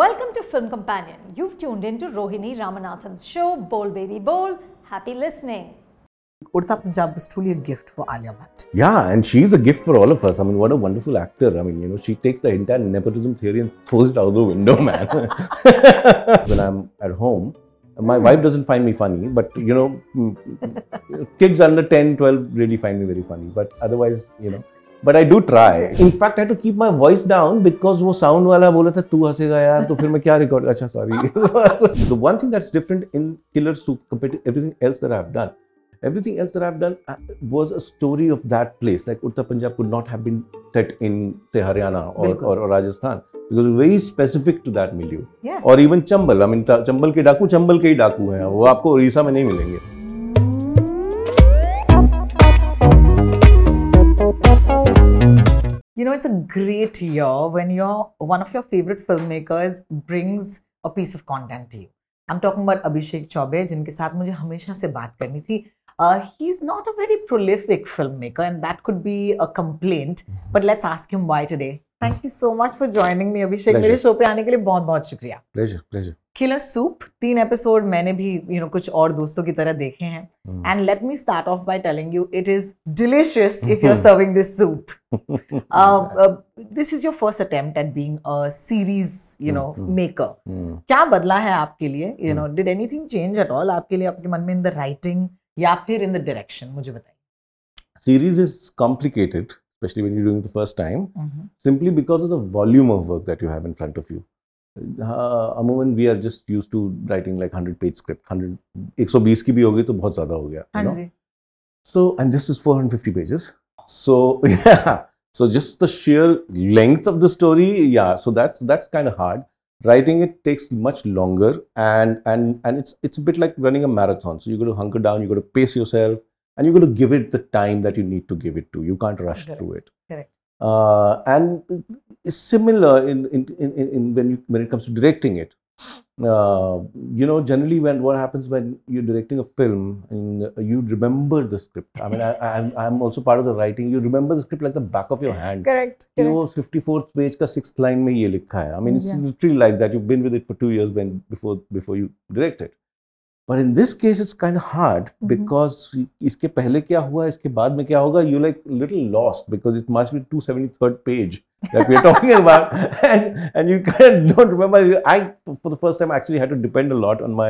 Welcome to Film Companion. You've tuned into Rohini Ramnathan's show, Bol Baby Bol. Happy listening. Udta Punjab is truly a gift for Alia Bhatt. Yeah, and she's a gift for all of us. I mean, what a wonderful actor. I mean, you know, she takes the entire nepotism theory and throws it out the window, man. when I'm at home, my hmm. wife doesn't find me funny, but you know, kids under 10, 12 really find me very funny. But otherwise, you know, but I do try in fact I to keep my voice down because वो sound वाला बोला था तू हंसेगा यार तो फिर मैं क्या रिकॉर्ड अच्छा sorry the one thing that's different in killer soup compare to everything else that I have done everything else that I have done was a story of that place like Uttar Punjab could not have been set in से हरियाणा और Rajasthan because very specific to that milieu और even Chambal I mean Chambal के डाकू चंबल के ही डाकू हैं वो आपको उड़ीसा में नहीं मिलेंगे. You know, it's a great year when your one of your favorite filmmakers brings a piece of content to you. I'm talking about Abhishek Chaubey, जिनके साथ मुझे हमेशा से बात करनी थी uh, he's not a very prolific filmmaker, and that could be a complaint. But let's ask him why today. Thank you so much for joining me, Abhishek. मेरे show पे आने के लिए बहुत बहुत शुक्रिया. Pleasure, pleasure. किलर सूप तीन episode मैंने भी यू you नो know, कुछ और दोस्तों की तरह देखे हैं। And let me start off by telling you it is delicious if you are serving this soup this is your first attempt at being a series you know maker क्या बदला है आपके लिए? You know did anything change at all आपके लिए आपके मन में इन द राइटिंग या फिर इन द डायरेक्शन मुझे बताइए। Series is complicated specially when you doing the first time simply because of the volume of work that you have in front of in. अमूमन we are just use to writing like hundred page script hundred एक सौ बीस की भी होगी तो बहुत ज़्यादा हो गया हाँ जी so and this is 450 pages so yeah so just the sheer length of the story yeah so that's that's kind of hard writing it takes much longer and and and it's it's a bit like running a marathon so you got to hunker down you got to pace yourself and you got to give it the time that you need to give it to you can't rush Correct. through it Correct. Uh, and it's similar in, in, in, in when you when it comes to directing it uh, you know, generally when what happens when you're directing a film and you remember the script. I mean, I, I'm, I'm also part of the writing. You remember the script like the back of your hand. Correct. You know, 54th page ka sixth line mein ye likha hai. I mean, it's yeah. literally like that. You've been with it for two years when before before you direct it. But in this case, it's kind of hard mm-hmm. because इसके पहले क्या हुआ इसके बाद में क्या होगा you like little lost because it must be 273rd page that we're talking about and and you kind of don't remember I for the first time actually had to depend a lot on my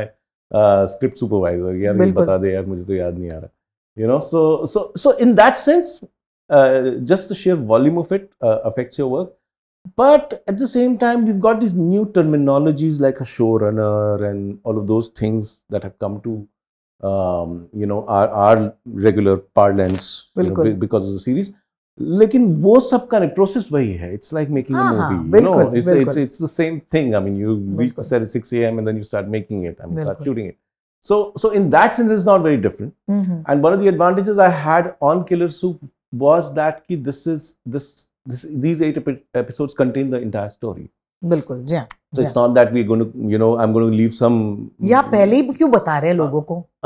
uh, script supervisor यार ये बता दे यार मुझे तो याद नहीं आ रहा you know so so so in that sense uh, just the sheer volume of it uh, affects your work but at the same time, we've got these new terminologies like a showrunner and all of those things that have come to, um, you know, our, our regular parlance you know, because of the series. लेकिन वो सब का process वही है it's like making a movie you know it's it's it's the same thing I mean you reach the set at 6 am and then you start making it and start shooting it so so in that sense it's not very different mm-hmm. and one of the advantages i had on killer soup was that ki this is this this these eight epi- episodes contain the entire बिल्कुल जी हाँ so it's not that we gonna you know I am gonna leave some या पहले ही क्यों बता रहे हैं लोगों को?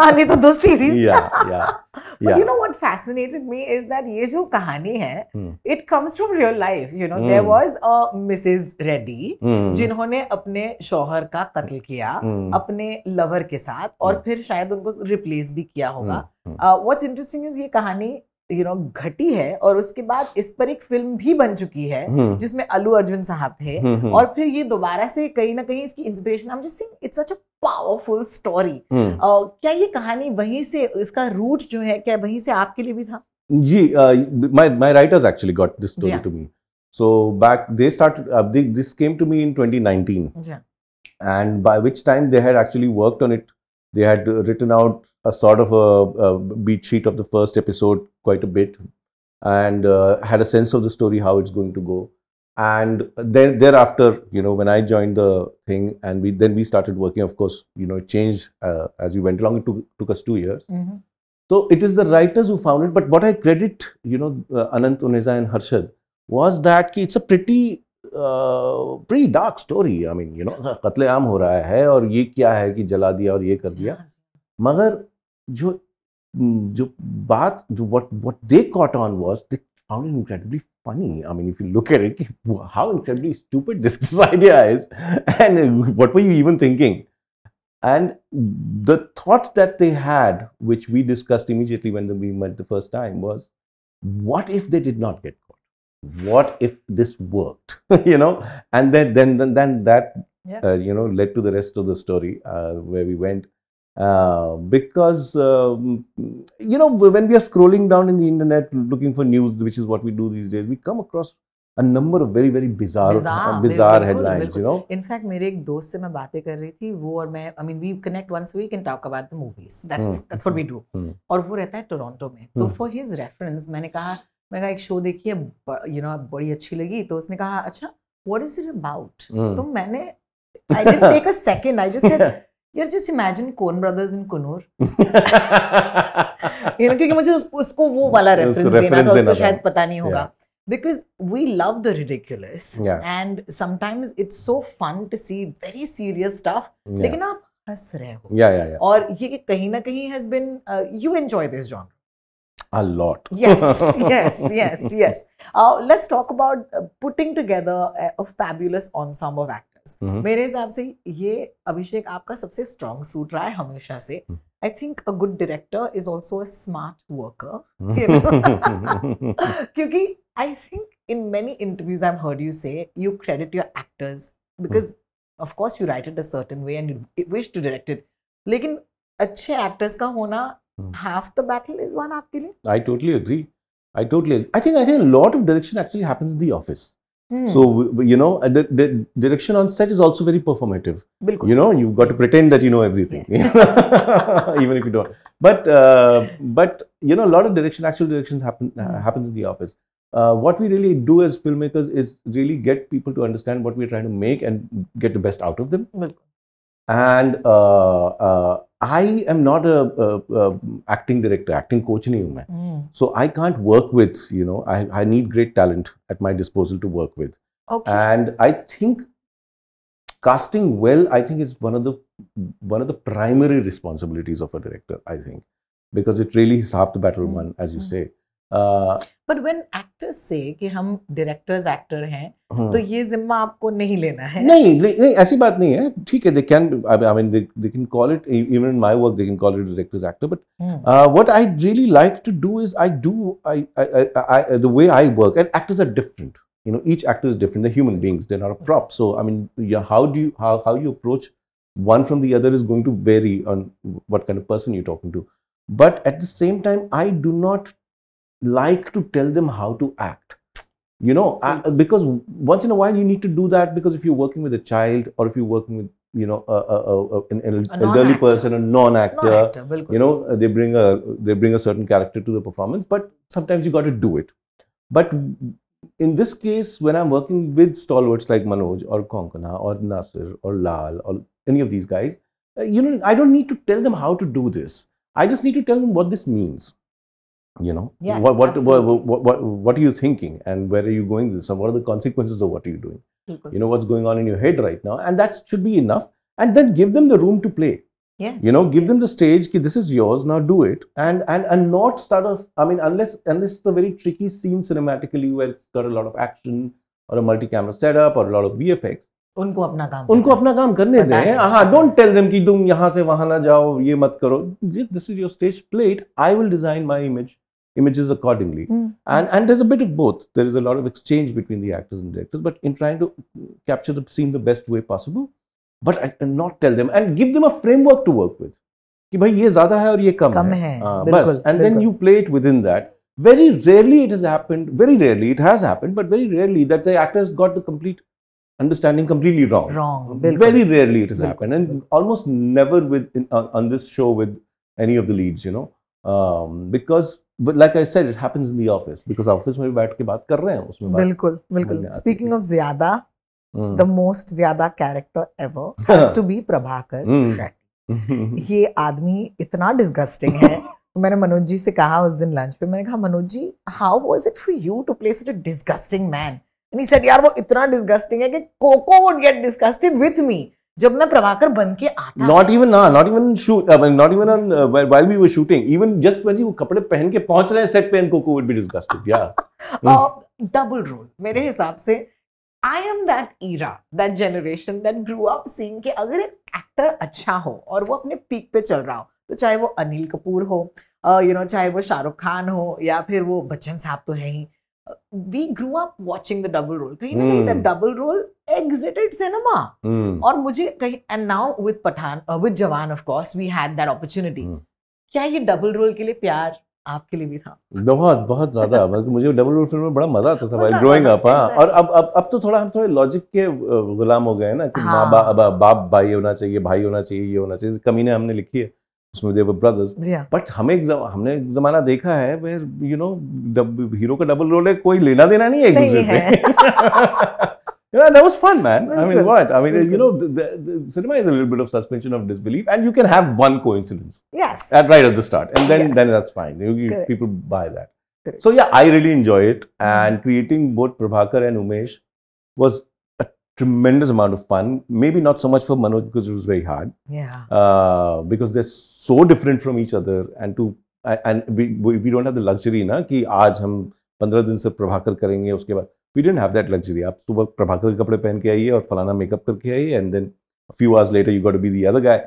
आने तो दो सीरीज़ या या but you know what fascinated me is that ये जो कहानी है it comes from real life you know there was a Mrs Reddy जिन्होंने अपने शौहर का कत्ल किया hmm. अपने लवर के साथ और hmm. फिर शायद उनको रिप्लेस भी किया होगा। व्हाट्स इंटरेस्टिंग इज़ ये कहानी यू नो घटी है और उसके बाद इस पर एक फ़िल्म भी बन चुकी है हम्म। जिसमें अल्लू अर्जुन साहब थे। हम्म, हम्म। और फिर ये दोबारा से कहीं ना कहीं इसकी inspiration I am just it's such a powerful story क्या ये कहानी वहीं से इसका रूट जो है क्या वहीं से आपके लिए भी था? जी my my writers actually got this story to me so back they started this came to me in 2019 and by which time they had actually worked on it they had written out a sort of a, a beat sheet of the first episode quite a bit and uh, had a sense of the story, how it's going to go. And then thereafter, you know, when I joined the thing and we then we started working, of course, you know, it changed uh, as we went along. It took, took us two years. Mm-hmm. So it is the writers who found it. But what I credit, you know, uh, Anant Unaiza and Harshad was that it's a pretty pre dark story I mean you know कत्ले आम हो रहा है और ये क्या है कि जला दिया और ये कर दिया। हाँ मगर जो जो बात जो what what they caught on was they found incredibly funny I mean if you look at it how incredibly stupid this this idea is and what were you even thinking and the thought that they had which we discussed immediately when we met the first time was what if they did not get What if this worked? you know, and then then then, then that Yeah. uh, you know led to the rest of the story uh, where we went uh, because um, you know when we are scrolling down in the internet looking for news, which is what we do these days, we come across a number of very very bizarre Bizarre, uh, bizarre बिल्कुल, headlines. बिल्कुल. You know. In fact मेरे एक दोस्त से मैं बातें कर रही थी वो और मैं I mean we connect once week and talk about the movies that's hmm, that's what we do हम्म. और वो रहता है टोरंटो में तो हम्म. फॉर हिज रेफरेंस मैंने कहा मैंने कहा एक शो देखी है यू नो बड़ी अच्छी लगी तो उसने कहा अच्छा व्हाट इज़ इट अबाउट. तो मैंने I didn't take a second I just said यार just imagine Coen brothers in Coonoor you know क्योंकि मुझे उस, उसको वो वाला रेफरेंस देना था उसको। शायद पता नहीं होगा because we love the ridiculous Yeah. and sometimes it's so fun to see very serious stuff Yeah. लेकिन आप हंस रहे हो yeah, yeah, yeah. और ये कहीं ना कहीं has been uh, you enjoy this genre A lot. yes yes yes yes uh, let's talk about uh, putting together a, a fabulous ensemble of actors Mhm. मेरे हिसाब से ये अभिषेक आपका सबसे स्ट्रॉन्ग सूट रहा है हमेशा से हम्म। I think a good director is also a smart worker Mm-hmm. क्योंकि I think in many interviews I heard you से you credit your actors because of course you right it a certain way and you wish to direct it लेकिन अच्छे actors का होना Hmm. half the battle is won aapke liye. I totally agree. I totally. Agree. I think I think a lot of direction actually happens in the office. Hmm. So you know, the, the, direction on set is also very performative. Bilkul. You know, you've got to pretend that you know everything, yeah. even if you don't. But uh, but you know, a lot of direction, actual directions happen uh, hmm. happens in the office. Uh, what we really do as filmmakers is really get people to understand what we're trying to make and get the best out of them. Bilkul. And uh, uh, I am not a, a, a, acting director, acting coach in human. Mm. So I can't work with, you know, I, I need great talent at my disposal to work with. Okay. And I think casting well, I think is one of the one of the primary responsibilities of a director, I think. Because it really is half the battle won, hmm. as you mm. say. Uh, But when actors say कि हम directors actor हैं hmm. तो ये जिम्मा आपको नहीं लेना है नहीं नहीं नहीं, ऐसी बात नहीं है ठीक है they can I mean they they can call it even in my work they can call it directors actor but Hmm. Uh, what I really like to do is I do I, I, I, I the way I work and actors are different. You know, each actor is different. They're human beings. They're not a prop. So I mean, yeah, how do you how how you approach one from the other is going to vary on what kind of person you're talking to. But at the same time, I do not like to tell them how to act. You know I, because once in a while you need to do that because if you're working with a child or if you're working with you know a, a, a, an elderly person a non-actor, non you know uh, they bring a they bring a certain character to the performance but sometimes you got to do it. But in this case when i'm working with stalwarts like manoj or konkona or nassar or lal or any of these guys uh, you know i don't need to tell them how to do this. I just need to tell them what this means you know Yes, what, what, what, absolutely. what, what, what are you thinking and where are you going with this and what are the consequences of what are you doing बिल्कुल you know what's going on in your head right now and that should be enough and then give them the room to play yes you know give them the yes. stage ki, this is yours now do it and and and not start off i mean unless unless it's a very tricky scene cinematically where it's got a lot of action or a multi-camera setup or a lot of vfx उनको अपना काम उनको करना अपना काम करने पता दें है, हाँ पता है। डोंट टेल देम कि तुम यहाँ से वहां ना जाओ ये मत करो this is your stage plate I will design my image images accordingly Hmm. and and there's a bit of both there is a lot of exchange between the actors and directors but in trying to capture the scene the best way possible but I cannot tell them and give them a framework to work with कि भाई ये ज्यादा है और ये कम, कम है, है, हाँ, बिल्कुल, बस and then बिल्कुल। you play it within that very rarely it has happened very rarely it has happened but very rarely that the actors got the complete understanding completely wrong wrong बिल्कुल very rarely it has बिल्कुल, happened and बिल्कुल। almost never with in, on, on this show with any of the leads you know um, because but like I said it happens in the office. Because office में भी बैठ के बात कर रहे हैं उसमें बिल्कुल बिल्कुल। स्पीकिंग ऑफ़ ज़्यादा हम्म, द मोस्ट ज़्यादा character ever has to be Prabhakar. Shetty ये आदमी इतना डिस्गस्टिंग है। मैंने मनोज जी से कहा उस दिन लंच पे मैंने कहा Manoj ji how was it for you to play such a disgusting man and he said यार वो इतना डिस्गस्टिंग है कि Koko would get disgusted with me जब मैं प्रभाकर बन के आता shoot I mean, not even on uh, while, while we were shooting even just when वो कपड़े पहन के पहुँच रहे हैं सेट पे इनको would be disgusted yeah. Double role मेरे हिसाब से I am that era that generation that grew up seeing कि अगर एक एक्टर अच्छा हो और वो अपने पीक पे चल रहा हो तो चाहे वो अनिल कपूर हो यू नो चाहे वो शाहरुख खान हो या फिर वो बच्चन साहब तो है ही we grew up watching the double role कहीं ना कहीं the. Double role exited cinema. और मुझे कहीं and now with Pathaan with Jawan of course we had that opportunity. क्या ये डबल रोल के लिए प्यार आपके लिए भी था बहुत बहुत ज़्यादा मतलब मुझे डबल रोल फ़िल्म में बड़ा मज़ा आता था भाई ग्रोइंग अप हाँ. और अब अब अब तो थोड़ा हम थोड़े लॉजिक के अ, गुलाम हो गए ना कि हाँ। माँ बाप अब बाप भाई होना चाहिए भाई होना चाहिए ये होना चाहिए कमीने हमने लिखी है उसमें देवर ब्रदर्स हाँ बट हमें एक जम, हमने एक जमाना देखा है वेर यू नो हीरो का डबल रोल है कोई लेना देना नहीं है एक दूसरे है। से Yeah, that was fun, man. Very I mean, बिल्कुल, what? I mean, Very you बिल्कुल। know, the, the, the cinema is a little bit of suspension of disbelief, and you can have one coincidence yes at right at the start, and then Yes. then that's fine. You, you- people buy that. Correct. So yeah, I really enjoy it, and creating both Prabhakar and Umesh was tremendous amount of fun. Maybe not so much for Manoj because it was very hard, या uh, because they're so different from each other, and to and we we, don't have the luxury ना कि आज हम पंद्रह दिन से प्रभाकर करेंगे उसके बाद we didn't have that luxury. आप सुबह प्रभाकर के कपड़े पहन के आइए और फलाना मेकअप करके आइए and then a few hours later you got to be the other guy.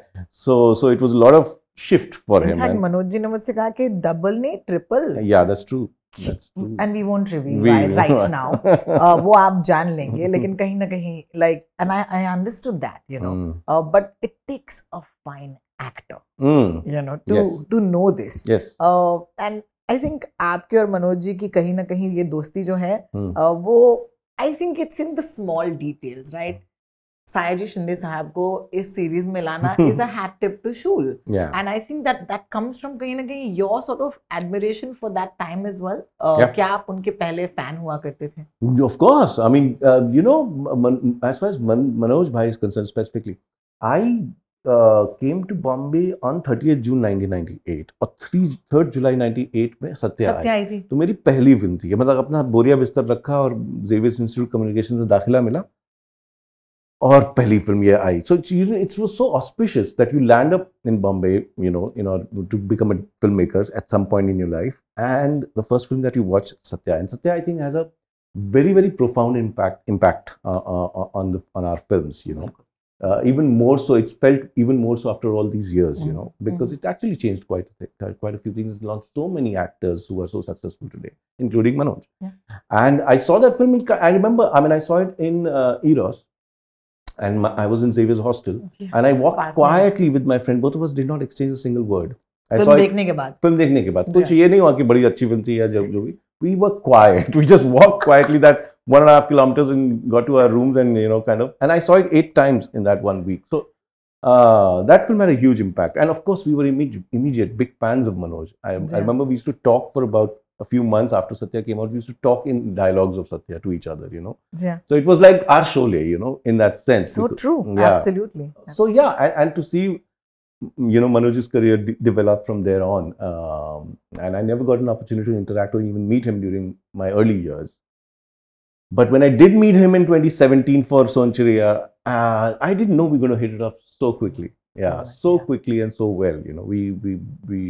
So so it was a lot of shift for In him. In fact And, Manoj ji ने मुझसे कहा कि डबल नहीं triple yeah, that's true. And we won't reveal right now वो आप जान लेंगे लेकिन कहीं ना कहीं like and I I understood that you know. But it takes a fine actor. You know to to know this and I think आपके और मनोज जी की कहीं ना कहीं ये दोस्ती जो है Hmm. uh, वो I think it's in the small details right Sayaji Shinde साहब को इस सीरीज़ में लाना is a tip to school and I think that that comes from कहीं ना कहीं your sort of admiration for that time is well क्या आप उनके पहले फ़ैन हुआ करते थे? Of course I mean you know as far as Manoj भाई is concern specifically I came to Bombay on thirty June 1998 और थ्री जुलाई 98 में सत्य आई थी। तो मेरी पहली फ़िल्म थी। मतलब अपना बोरिया बिस्तर रखा और जेवियस इंस्टीट्यूट कम्युनिकेशन में दाखिला मिला। और पहली फिल्म ये I so it's was so auspicious that you land up in Bombay you know in order to become a film maker at some point in your life and the first film that you watch Satya and Satya I think has a very very profound impact impact uh, uh, on the on our films you know uh, even more so it's felt even more so after all these years you know because it actually changed quite a th- uh, quite a few things it's launched so many actors who are so successful today including manoj Yeah. and i saw that film in, Ka- i remember i mean i saw it in uh, eros and my, i was in xavier's hostel जी हाँ. and i walked Fascinating. quietly with my friend both of us did not exchange a single word i film saw it देखने के बाद. Film देखने के बाद जी कुछ ये नहीं हुआ कि बड़ी अच्छी फिल्म थी या जब जो भी we were quiet we just walked quietly that one and a half kilometers and got to our rooms and you know kind of and i saw it eight times in that one week so uh, that film had a huge impact and of course we were immediate, immediate big fans of manoj I, Yeah. I remember we used to talk for about a few months after satya came out we used to talk in dialogues of satya to each other you know हाँ. so it was like our sholay you know in that sense So because- true. yeah. Absolutely. so yeah and, and to see you know manoj's career de- develop from there on um, and i never got an opportunity to interact or even meet him during my early years but when i did meet him in 2017 for sonchiriya uh, i didn't know we were going to hit it off so quickly So yeah so yeah. quickly and so well you know we we we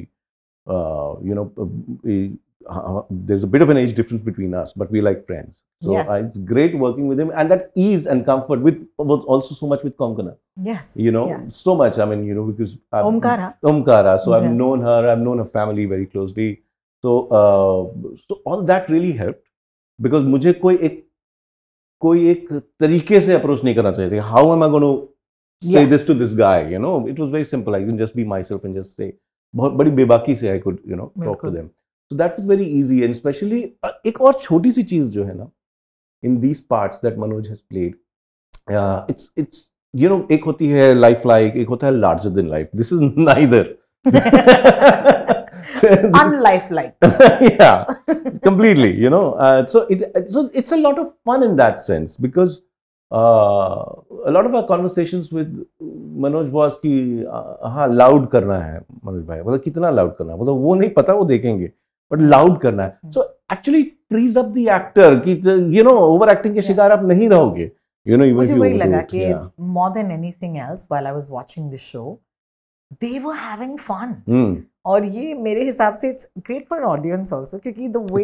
uh, you know uh, we, uh, there's a bit of an age difference between us, but we like friends. So yes. Uh, it's great working with him, and that ease and comfort with was also so much with Konkona. Yes, you know, yes. so much. I mean, you know, because I've, Omkara. Omkara. So yeah. I've known her. I've known her family very closely. So uh, so all that really helped because मुझे कोई एक कोई एक तरीके से approach नहीं करना चाहिए am I going to say yes. this to this guy you know it was very simple i can just be myself and just say बहुत बड़ी बेबाकी से could you know talk to them. Them that was very easy and especially uh, एक और छोटी सी चीज़ जो है ना in these parts that manoj has played uh, it's it's you know एक होती है life like एक होता है larger than life this is neither Unlifelike. yeah completely you know uh, so it so it's a lot of fun in that sense because uh, a lot of our conversations with Manoj boss की uh, हाँ loud करना है मनोज भाई मतलब कितना loud करना है मतलब वो नहीं पता वो देखेंगे बट लाउड करना है। So actually freeze up the actor कि यू नो ओवर एक्टिंग के शिकार आप नहीं रहोगे। यू नो मुझे वही लगा कि more than anything else while I was watching this show they were having fun और ये मेरे हिसाब से it's great for audience also क्योंकि the way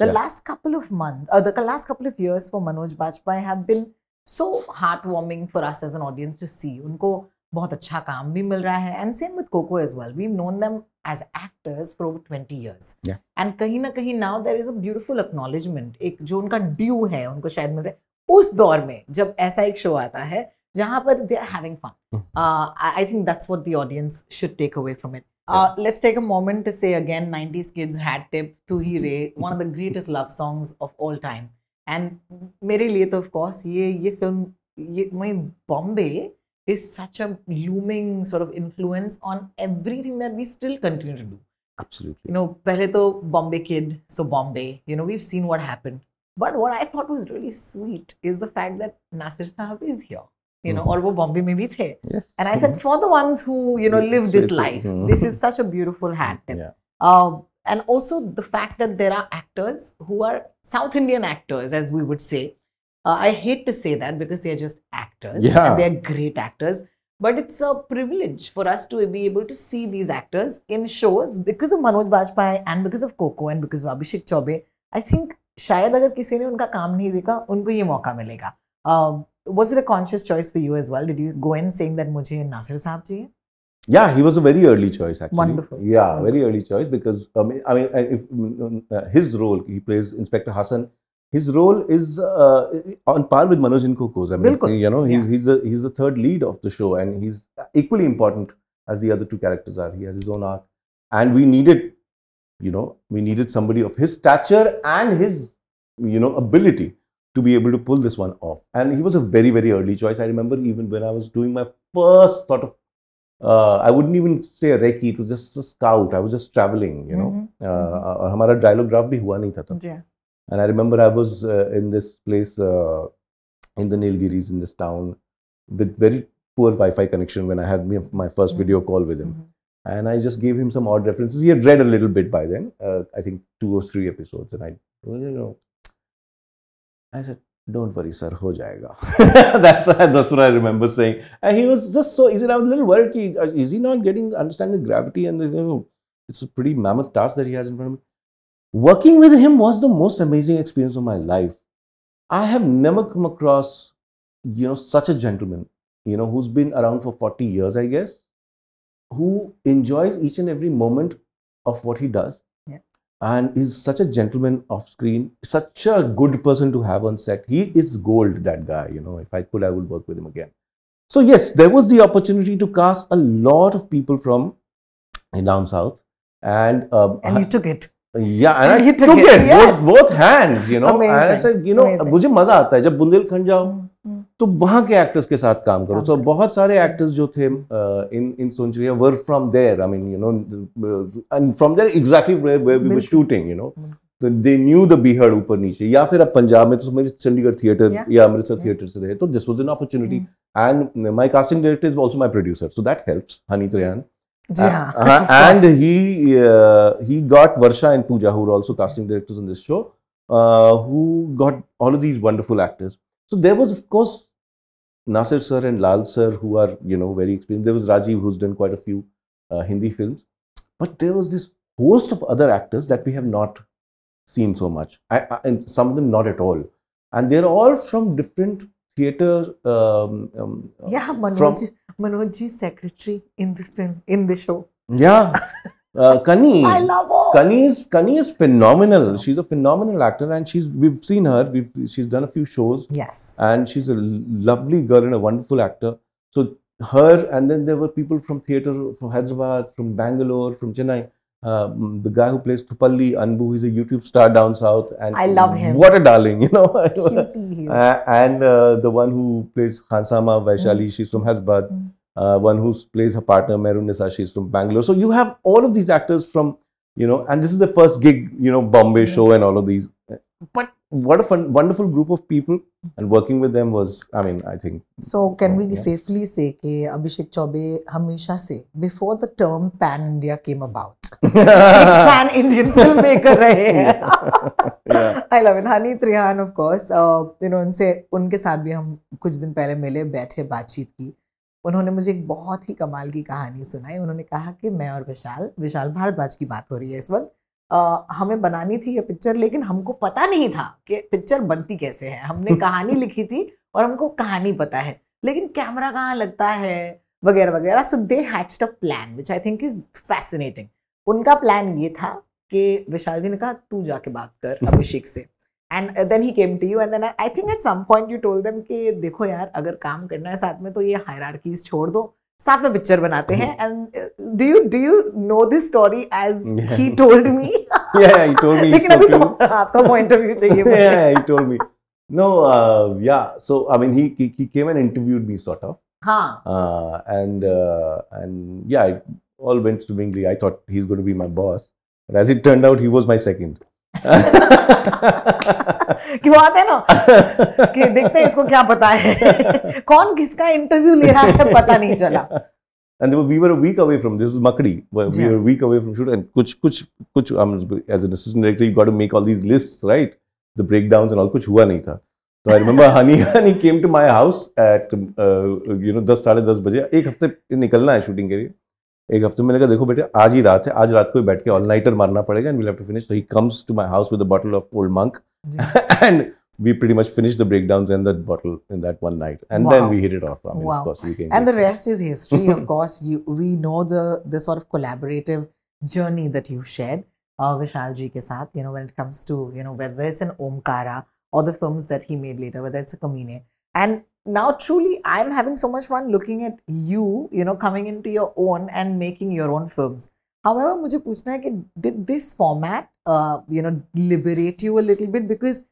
the last couple of month the last couple of years for Manoj Bajpayee have been so heart warming for us as an audience to see उनको बहुत अच्छा काम भी मिल रहा है and same with cocoa as well we known them as actors for over twenty years and कहीं ना कहीं now there is a beautiful acknowledgement एक जो उनका ड्यू है उनको शायद मिल रहा है उस दौर में जब ऐसा एक शो आता है जहाँ पर they are having fun I think that's what the audience should take away from it let's take a moment to say again nineties kids had tip to ही रे one of the greatest love songs of all time and मेरे लिए तो of course ये ये film ये is such a looming sort of influence on everything that we still continue to do. Absolutely. You know, pehle to Bombay kid, so Bombay. You know, we've seen what happened. But what I thought was really sweet is the fact that Nassar Sahab is here. You know, mm-hmm. और वो बॉम्बे में भी थे mm-hmm. for the ones who, you know, who you this life, mm-hmm. this is such a beautiful hat beautiful hat um, and also the fact that there are actors who are South Indian actors, as we would say, uh, I hate to say that because they are just actors. Yeah. And they're great actors. But it's a privilege for us to be able to see these actors in shows because of Manoj Bajpayee and because of Koko and because of Abhishek Chaubey. I think शायद अगर किसी ने उनका काम नहीं देखा उनको ये मौका मिलेगा was it a conscious choice for you as well? Did you go in saying that मुझे नासिर Nassar चाहिए? Yeah, he was a very early choice actually. Wonderful. Yeah, very early choice because I mean, mm, mm, uh, his role he plays Inspector Hassan his role is uh, on par with Manoj Koko's. I mean, you know, he's, yeah. he's, the, he's the third lead of the show and he's equally important as the other two characters are. He has his own arc. And we needed, you know, we needed somebody of his stature and his, you know, ability to be able to pull this one off. And he was a very, very early choice. I remember even when I was doing my first sort of, uh, I wouldn't even say a recce, it was just a scout. I was just traveling, you know. Mm-hmm. Uh, mm-hmm. हमारा dialogue draft भी हुआ and I remember I was uh, in this place uh, in the Nilgiris in this town with very poor Wi-Fi connection when I had me- my first Mhm. video call with him. Mhm. And I just gave him some odd references. He had read a little bit by then, uh, I think two or three episodes. And I, you know, I said, don't worry, sir, ho jayega. that's, what, that's what I remember saying. And he was just so, he said, I was a little worried, He, uh, is he not getting, understanding gravity? And, the, you know, it's a pretty mammoth task that he has in front of me. Working with him was the most amazing experience of my life. I have never come across, you know, such a gentleman, you know, who's been around for 40 years, I guess, who enjoys each and every moment of what he does. Yeah. And is such a gentleman off screen, such a good person to have on set. He is gold, that guy. You know, if I could, I would work with him again. So, yes, there was the opportunity to cast a lot of people from down south. And, um, and you took it yeah, and And I took, took it, it, yes. both, both hands, you know. And I said, you know, amazing. मुझे मज़ा आता है जब बुंदेलखंड जाओ हम्म, तो वहाँ के actors के साथ काम करो तो करो। बहुत सारे एक्टर्स जो थे in in Sonchiriya were from there I mean you know and from there exactly where we were shooting you know तो दे न्यू द बीहड़ ऊपर नीचे या फिर अब पंजाब में तो मेरे चंडीगढ़ थिएटर Yeah. या अमृतसर Yeah. थिएटर से रहे तो this was an opportunity Hmm. And my casting director is also my producer so that helps Honey Trehan Uh, हाँ uh, and he uh, he got Varsha and Pooja, who were also casting directors on this show, uh, who got all of these wonderful actors. So there was, of course, Nassar sir and Lal sir, who are you know very experienced. There was Rajiv, who's done quite a few uh, Hindi films, but there was this host of other actors that we have not seen so much, I, I, and some of them not at all. And they're all from different theater. Um, um, yeah from- Manoj Manoj ji secretary in this film in the show yeah, uh, Kani. I love her Kani is Kani is phenomenal. She's a phenomenal actor, and she's we've seen her. We've she's done a few shows, yes and she's a lovely girl and a wonderful actor. So her, and then there were people from theatre from Hyderabad, from Bangalore, from Chennai. Um, the guy who plays Tupalli Anbu, he's a YouTube star down south, and I love him. What a darling, you know. cutie. Uh, and uh, the one who plays Khansama Vaishali, she's from Hyderabad. Mm. Uh, one who plays her partner Merun Nisa, she's from Bangalore. So you have all of these actors from, you know, and this is the first gig, you know, Bombay Mm. show and all of these. But what a fun, wonderful group of people, and working with them was, I mean, I think. So can we Yeah. safely say कि अभिषेक चौबे हमेशा से before the term pan India came about pan Indian filmmaker रहे हैं Yeah. I love it Honey Trehan of course uh, you know उनसे उनके साथ भी हम कुछ दिन पहले मिले बैठे बातचीत की उन्होंने मुझे एक बहुत ही कमाल की कहानी सुनाई उन्होंने कहा कि मैं और विशाल विशाल भारद्वाज की बात हो रही है इस वक्त हमें बनानी थी ये पिक्चर लेकिन हमको पता नहीं था कि पिक्चर बनती कैसे है। हमने कहानी लिखी थी और हमको कहानी पता है लेकिन कैमरा कहाँ लगता है? वगैरह वगैरह। So they hatched a plan which I think is fascinating उनका प्लान ये था कि विशाल जी ने कहा तू जाके बात कर अभिषेक से। And then he came to you and then I think at some point you told them कि देखो यार अगर काम करना है साथ में तो ये हायरार्कीज छोड़ दो। साथ में पिक्चर बनाते हैं and do you do you know this story as he told me या ही टोल्ड मी लेकिन अभी तो आपका पॉइंट ऑफ़ व्यू चाहिए मुझे। या ही टोल्ड मी नो या so I mean he he came and interviewed me sort of हाँ। एंड एंड या all went swimmingly. I thought he's going to be my boss. But as it turned out he was my second. कि वो आते हैं ना कि देखते हैं इसको क्या पता है कौन किसका इंटरव्यू ले रहा है पता नहीं चला and they were, we were a week away from this was Makadi. Well, we Yeah. were a week away from shoot, and kuch kuch kuch. Um, as an assistant director, you got to make all these lists, right? The breakdowns and all. Kuch hua nahi tha. So I remember Hani Hani came to my house at uh, you know दस साढ़े दस बजे एक हफ़्ते निकलना है shooting के लिए एक हफ़्ते मैंने कहा देखो बेटे आज ही रात है आज रात को ही बैठ के ऑल नाइटर मारना पड़ेगा and we'll have to finish so he comes to my house with a bottle of Old Monk and we pretty much finished the breakdowns and that bottle in that one night and then Wow. we hit it off I mean, Wow. of course we came and the back. rest is history of course you we know the the sort of collaborative journey that you've shared uh, Vishal ji ke saath you know when it comes to you know whether it's an Omkara or the films that he made later whether it's a Kamine and now truly I'm having so much fun looking at you you know coming into your own and making your own films however मुझे पूछना है कि did this format uh, you know liberate you a little bit because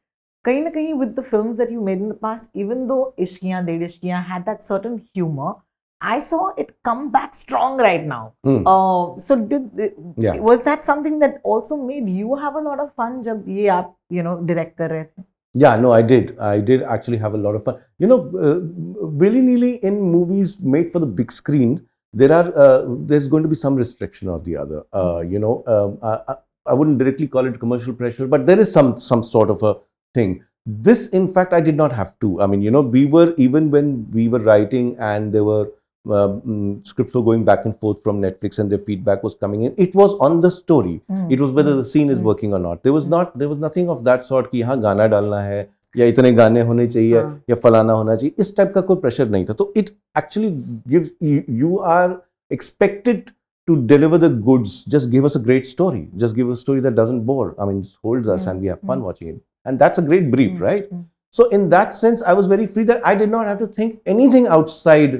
कहीं ना कहीं with the films that you made in the past, even though Ishkiyan, Ded Ishkiyan had that certain humor, I saw it come back strong right now. Hmm. Uh, so did Yeah. was that something that also made you have a lot of fun जब ये आप you know direct कर रहे थे? yeah, no, I did. I did actually have a lot of fun. You know, uh, willy nilly in movies made for the big screen, there are uh, there's going to be some restriction or the other. Uh, you know, um, I, I- wouldn't directly call it commercial pressure, but there is some some sort of a thing. This, in fact, I did not have to. I mean, you know, we were even when we were writing and there were um, mm, scripts were going back and forth from Netflix and their feedback was coming in. It was on the story. It was whether the scene is Hmm. working or not. There was not there was nothing of that sort कि यहाँ गाना डालना है या इतने गाने होने चाहिए हाँ. या फलाना होना चाहिए इस टाइप का कोई प्रेशर नहीं था तो it actually gives you are expected to deliver the goods just give us a great story just give us a story that doesn't bore i mean just holds us Mm, and we have fun mm. watching it and that's a great brief Mm, right mm. so in that sense i was very free that i did not have to think anything outside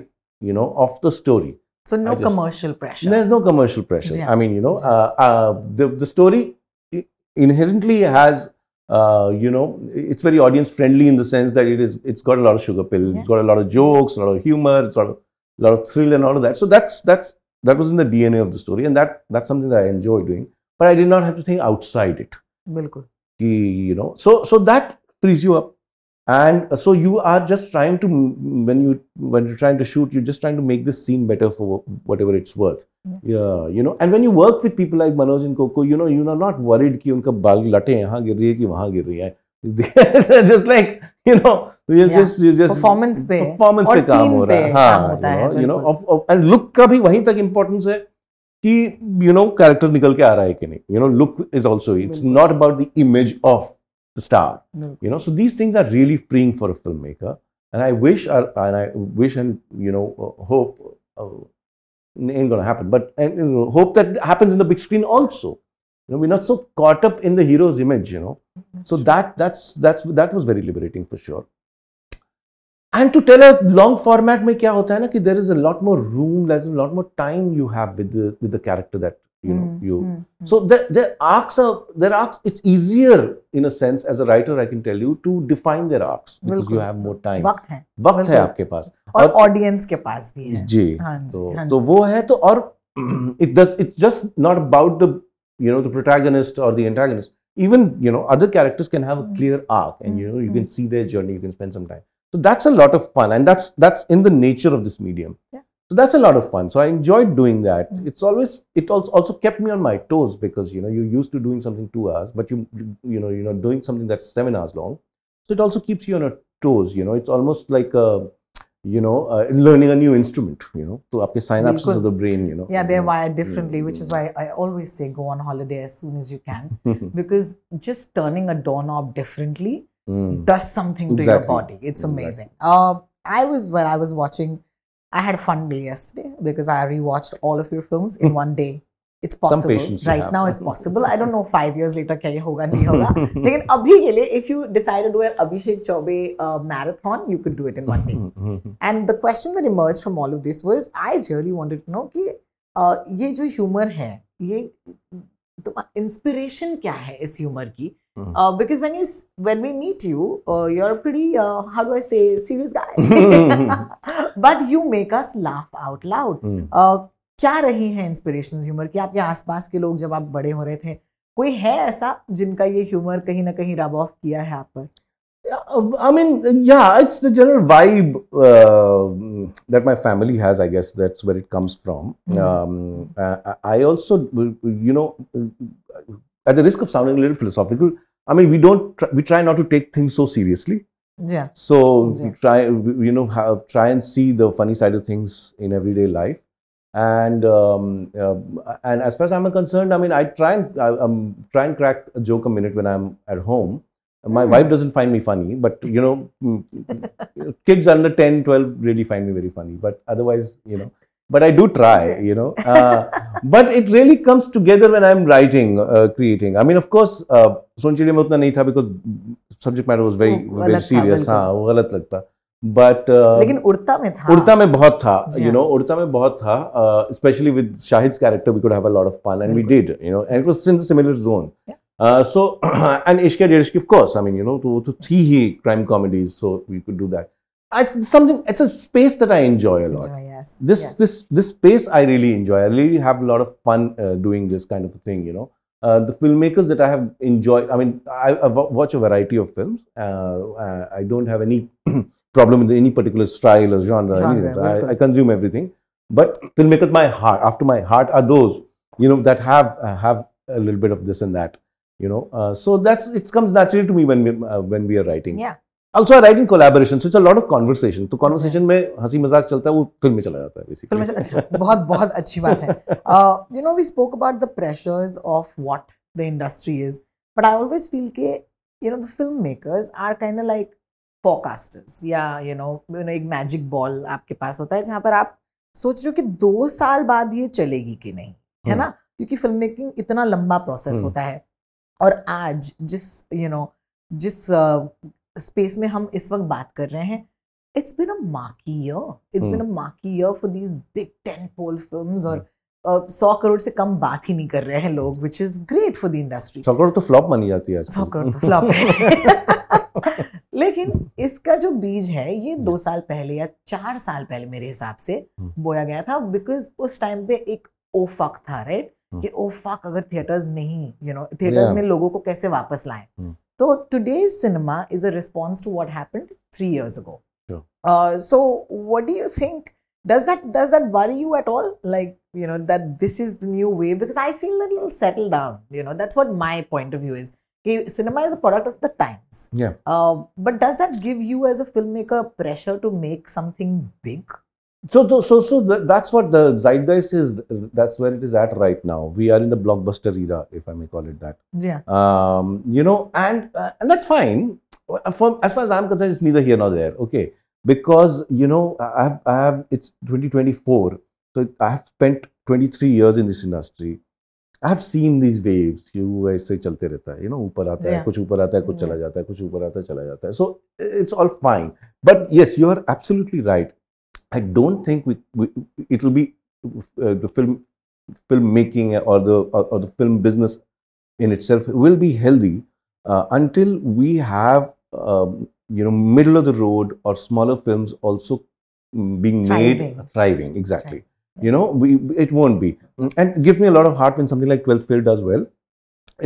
you know, of the story. So no just, commercial pressure. There's no commercial pressure. Yeah. I mean, you know, uh, uh, the the story inherently has, uh, you know, it's very audience friendly in the sense that it is. It's got a lot of sugar pill. Yeah. It's got a lot of jokes, a lot of humor, it's got a lot of thrill and all of that. So that's that's that was in the DNA of the story, and that that's something that I enjoy doing. But I did not have to think outside it. Bilkul. You know, so so that frees you up and uh, so you are just trying to when you when you're trying to shoot you're just trying to make this scene better for whatever it's worth. Yeah, yeah you know and when you work with people like manoj and koko you know you're not worried ki unka baal latte yahan gir rahi hai ki wahan gir rahi hai just like you know you yeah. just you just performance पे performance पे काम हो रहा है। हाँ you know, you know of, of, and look का भी वहीं तक importance है कि you know character निकल के आ रहा है कि नहीं। You know look is also it's not about the image of the star. No. You know, so these things are really freeing for a filmmaker, and I wish, uh, and I wish, and you know, uh, hope uh, ain't gonna happen, but and you know, hope that happens in the big screen also. You know, we're not so caught up in the hero's image. You know, that's so true. that that's that's that was very liberating for sure. And to tell a long format, make kya hota hai na, there is a lot more room, there's a lot more time you have with the with the character that you know Mm, you mm, mm. so their, their arcs are their arcs. It's easier in a sense as a writer, I can tell you, to define their arcs because बिल्कुल. you have more time. वक्त है वक्त है बिल्कुल. आपके पास और audience के पास भी है. जी हाँ जी, तो हाँ तो जी. वो है तो और it does it's just not about the you know the protagonist or the antagonist. even you know other characters can have a Mm. clear arc and you know you Mm. can see their journey you can spend some time so that's a lot of fun and that's that's in the nature of this medium Yeah. so that's a lot of fun so i enjoyed doing that mm-hmm. it's always it also kept me on my toes because you know you're used to doing something two hours but you you know you're not doing something that's seven hours long so it also keeps you on your toes you know it's almost like a you know, uh, learning a new instrument, you know, to up synapses of the brain, you know. Yeah, they're mm-hmm. wired differently, which is mm-hmm. why I always say go on holiday as soon as you can, because just turning a doorknob differently mm. does something to your body. It's amazing. Exactly. Uh, I was when I was watching I had a fun day yesterday because I rewatched all of your films in one day. It's possible. patience you right have. now, it's possible. I don't know five years later क्या ये होगा नहीं होगा. लेकिन अभी के लिए, if you decide to do an Abhishek Chaube uh, marathon, you could do it in one day. And the question that emerged from all of this was, I really wanted to know कि uh, ये जो humor है, ये तो inspiration क्या है इस humor की? Hmm. Uh, because when you s- when we meet you, uh, you're a pretty uh, how do I say serious guy, but you make us laugh out loud. Mm. Uh, क्या रही है inspiration humour की आपके आसपास के लोग जब आप बड़े हो रहे थे कोई है ऐसा जिनका ये ह्यूमर कहीं ना कहीं रब ऑफ किया है आप पर Yeah, uh, I mean, uh, yeah, it's the general vibe uh, that my family has. I guess that's where it comes from. Mhm. Um, uh, I also, you know, uh, at the risk of sounding a little philosophical, I mean, we don't, try, we try not to take things so seriously. Yeah. So Yeah. we try, you know, have, try and see the funny side of things in everyday life. And um, uh, and as far as I'm concerned, I mean, I try and I, um, try and crack a joke a minute when I'm at home. My Hmm. wife doesn't find me funny, but you know, mm, kids under 10, 12 really find me very funny. But otherwise, you know, but I do try, you know. Uh, but it really comes together when I'm writing, uh, creating. I mean, of course, Sonchiri uh, mein utna because subject matter was very, very serious. Tha, haan, galat lagta. But uh, Udta mein tha. Udta mein you know, Udta mein bahut tha, uh, especially with Shahid's character, we could have a lot of fun and Bilkul. we did, you know, and it was in the similar zone. Yeah. Uh, so, and Ishqiya Dedh Ishqiya, of course, I mean, you know, to, to three he crime comedies, so we could do that. It's something, it's a space that I enjoy a lot. Enjoy, yeah. Yes. This yes. this this space I really enjoy. I really have a lot of fun uh, doing this kind of thing. You know, uh, the filmmakers that I have enjoyed. I mean, I, I watch a variety of films. Uh, uh I don't have any problem with any particular style or genre. genre I, I, consume everything. But filmmakers, my heart after my heart are those you know that have uh, have a little bit of this and that. You know, uh, so that's it comes naturally to me when we when we are writing. Yeah. Also, I write in collaboration, so it's a lot of conversation. तो conversation में हँसी मज़ाक चलता है वो film में चला जाता है फ़िल्म basically. में अच्छा बहुत बहुत अच्छी बात है you know we spoke about the pressures of what the industry is but I always feel के you know the film makers are kind like forecasters या यू नो यू नो एक मैजिक बॉल आपके पास होता है जहाँ पर आप सोच रहे हो कि दो साल बाद ये चलेगी कि नहीं है हम्म। ना क्योंकि फ़िल्म मेकिंग इतना लंबा प्रोसेस हम्म। होता है और आज जिस यू नो जिस स्पेस में हम इस वक्त बात कर रहे हैं। It's been a marquee year. It's been a marquee year for these big tentpole films और uh, सौ करोड़ से कम बात ही नहीं कर रहे हैं लोग which is great for the industry. सौ करोड़ तो फ्लॉप मानी जाती है सौ करोड़ तो फ्लॉप है लेकिन इसका जो बीज है ये दो साल पहले या चार साल पहले मेरे हिसाब से। बोया गया था बिकॉज़ उस टाइम पे एक ओ फक था राइट। कि ओ फक अगर थिएटर्स नहीं यू नो थिएटर्स में लोगों को कैसे वापस लाएँ? So today's cinema is a response to what happened three years ago. Sure. Uh, so what do you think? Does that does that worry you at all? Like you know that this is the new way because I feel a little settled down. You know that's what my point of view is. Cinema is a product of the times. Yeah. Uh, but does that give you as a filmmaker pressure to make something big? So, so, so, so th- that's what the zeitgeist is. That's where it is at right now. We are in the blockbuster era, if I may call it that. yeah Um, you know, and uh, and that's fine. For, as far as I'm concerned, it's neither here nor there. Okay, because you know, I have, I have it's 2024, so I have spent 23 years in this industry. I have seen these waves. You ऐसे चलते रहता है. You know, ऊपर आता है, Yeah. कुछ ऊपर आता है, कुछ Yeah. चला जाता है, कुछ ऊपर आता है, चला जाता है. So it's all fine. But yes, you are absolutely right. I don't think we, we it will be uh, the film filmmaking or the or, or the film business in itself will be healthy uh, until we have um, you know middle of the road or smaller films also mm, being made Thriving. thriving exactly Right. you know we it won't be Mm, and it gives me a lot of heart when something like 12th fail does well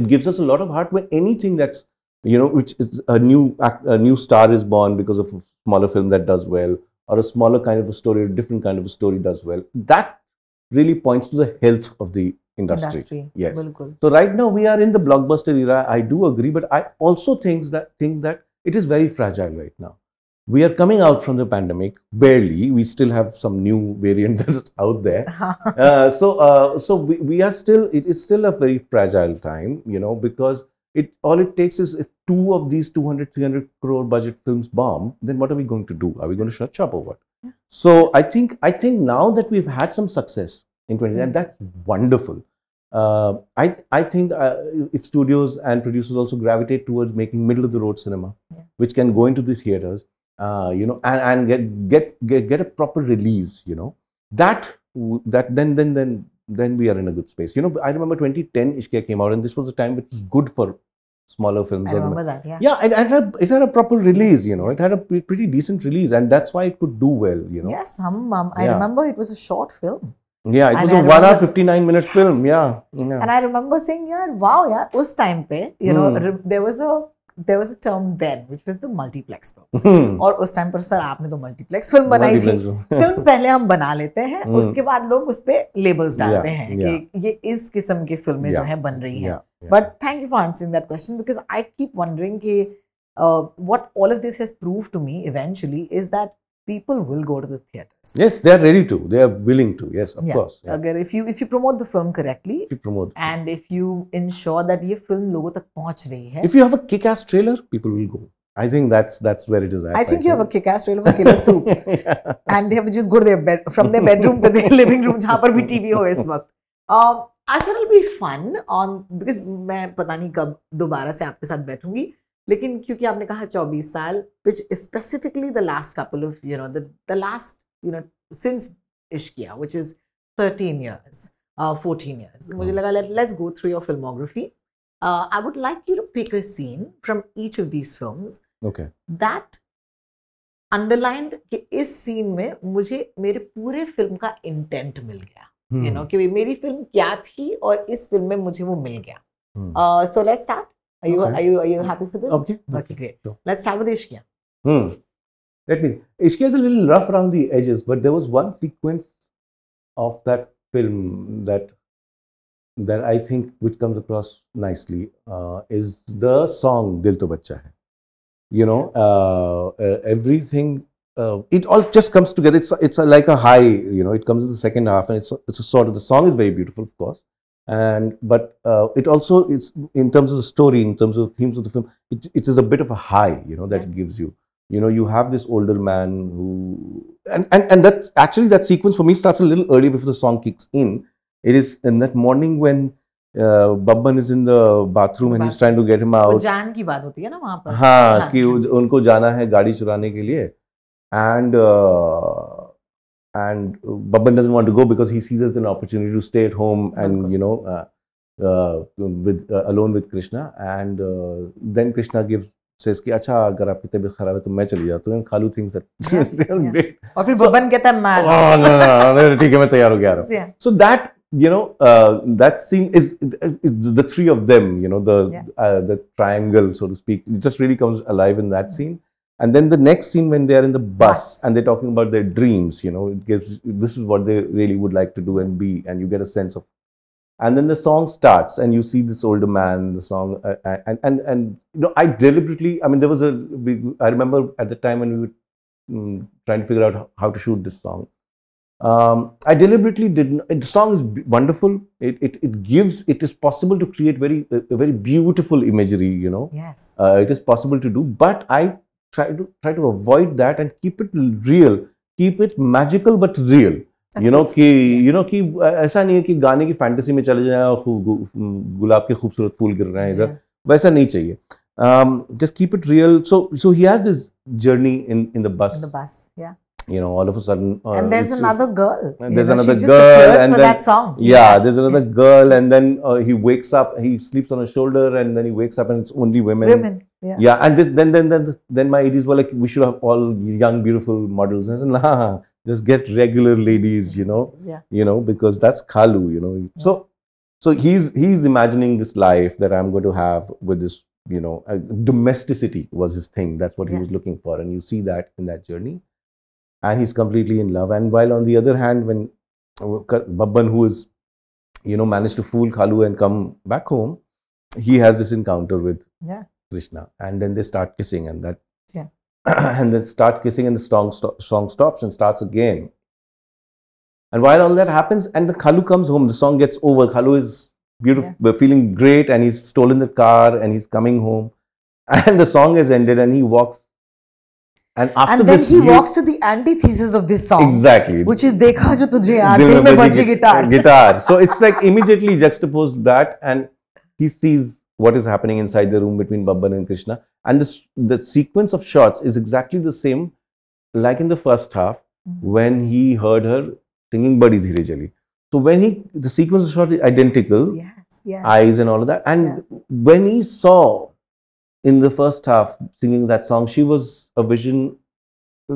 it gives us a lot of heart when anything that's you know which is a new a new star is born because of a smaller film that does well or a smaller kind of a story, a different kind of a story does well. That really points to the health of the industry. industry. Yes. Bilkul. So right now we are in the blockbuster era. I do agree, but I also think that think that it is very fragile right now. We are coming out from the pandemic barely. We still have some new variant that's out there. Uh-huh. uh, so uh, so we, we are still it is still a very fragile time, you know, because it all it takes is if two of these 200 300 crore budget films bomb then what are we going to do? Are we going to shut shop or what? So i think i think now that we've had some success in 20 and that's wonderful. Uh, I I think uh, if studios and producers also gravitate towards making middle of the road cinema, Yeah. which can go into the theaters, uh, you know, and, and get, get get get a proper release, you know, that that then then then then we are in a good space. You know, I remember 2010 Ishqiya came out, and this was a time which was good for smaller films. I remember that, yeah. Yeah, it, it, had, it had a proper release, you know, it had a pretty decent release, and that's why it could do well, you know. Yes, hum. I yeah. remember it was a short film. Yeah, it was a 1 hour 59 minute yes. film, yeah, yeah, And I remember saying, yeah, wow, yeah, us time pe, you mm. know, hmm. there was a there was a term then which was the multiplex film और उस time पर sir आपने तो multiplex film बनाई थी। Film पहले हम बना लेते हैं hmm. उसके बाद लोग उस पर लेबल्स डालते हैं कि ये इस किस्म की फ़िल्में जो है बन रही हैं। But thank you for answering that question because I keep wondering कि uh, what all of this has proved to me is that people will go to the theaters. Yes, they are ready to. They are willing to. Yes, of Yeah. course. Yeah. अगर if you if you promote the film correctly If you promote. and film. if you ensure that ये film लोगों तक पहुँच रही है If you have a kick-ass trailer, people will go. I think that's that's where it is at. I think right you think. have a kick-ass trailer for Killer Soup Yeah. and they have to just go to their bed from their bedroom to their living room जहाँ पर भी TV हो इस वक्त um, I thought it'll be fun on because मैं पता नहीं कब दोबारा से आपके साथ बैठूँगी लेकिन क्योंकि आपने कहा चौबीस साल which specifically the last couple of you know the last you know since Ishqiya which is thirteen years fourteen years मुझे हाँ। लगा let's go through your filmography I would like you to pick a scene from each of these film that underlined कि इस scene में मुझे मेरे पूरे film का इंटेंट मिल गया यू नो हम्म। कि मेरी फ़िल्म क्या थी और इस फ़िल्म में मुझे वो मिल गया। So let's start are you Okay. are you are you happy for this Okay. okay great Sure. let's start with Ishqiya Hmm. Let me. Ishqiya is a little rough around the edges, but there was one sequence of that film that that I think which comes across nicely uh, is the song "Dil To Bachcha Hai." You know, uh, uh, everything. Uh, it all just comes together. It's it's a, like a high. You know, it comes in the second half, and it's it's a sort of the song is very beautiful, of course, and but uh, it also it's in terms of the story, in terms of the themes of the film, it, it is a bit of a high. You know that it gives you you know you have this older man who and and, and that actually that sequence for me starts a little early before the song kicks in it is in that morning when uh, babban is in the bathroom and he's trying to get him वो out जान की बात होती है ना वहां पर हाँ हाँ, कि उन- उनको जाना है गाड़ी चुराने के लिए and uh, and babban doesn't want to go because he sees it as an opportunity to stay at home and बिल्कुल। you know uh, uh, with uh, alone with krishna and uh, then krishna gives says कि अच्छा अगर आपकी तबीयत खराब है तो मैं चली जाती हूँ खालू things Yeah, that yeah. great और फिर So- बबन कहता है मैं आ oh no no no ठीक है मैं तैयार हो गया आ रहा हूँ जाऊँ। so that you know uh, that scene is, is the three of them you know the Yeah. uh, the triangle so to speak it just really comes alive in that scene and then the next scene when they are in the bus, Bus. and they're talking about their dreams you know it gives this is what they really would like to do and be and you get a sense of and then the song starts and you see this older man the song uh, uh, and and and you know i deliberately i mean there was a i remember at the time when we were mm, trying to figure out how, to shoot this song um, I deliberately didn't. The song is wonderful. It, it, it gives. It is possible to create very very beautiful imagery. You know, Yes. uh, it is possible to do. But I try to try to avoid that and keep it real. Keep it magical but real. You know कि you know कि uh, ऐसा नहीं है कि गाने की fantasy में चले जाए और गुलाब के खूबसूरत फूल गिर रहे हैं इधर वैसा नहीं चाहिए um, just keep it real so so he has this journey in in the bus In the bus. Yeah. you know all of a sudden uh, and there's another girl. and you there's know, another girl, and for then- that song. yeah there's another girl and then uh, he wakes up he sleeps on her shoulder and then he wakes up and it's only women Women. Yeah. yeah and then then then then, then my ADs were like we should have all young beautiful models and I said nah just get regular ladies you know Yeah. you know because that's khalu you know so so he's he's imagining this life that I'm going to have with this, you know, uh, domesticity was his thing. That's what he was looking for, and you see that in that journey. And he's completely in love. And while on the other hand, when uh, Babban, who is, you know, managed to fool Khalu and come back home, he has this encounter with Yeah. Krishna, and then they start kissing, and that, Yeah. and then start kissing, and the song sto- song stops and starts again. And while all that happens, and the Khalu comes home, the song gets over. Khalu is beautiful, feeling great, and he's stolen the car, and he's coming home, and the song has ended, and he walks. And after and then this, he, walks to the antithesis of this song. Exactly. Which is Dekha Jo Tujhe Yaar, Dil Mein Baji Guitar. guitar. So it's like immediately juxtaposed that and he sees what is happening inside the room between Babban and Krishna. And this, the sequence of shots is exactly the same like in the first half mm-hmm. when he heard her singing Badi Dhire Jali. So when he, the sequence of shots is identical. Yes, yes. Eyes and all of that. And yeah. when he saw in the first half singing that song, she was a vision,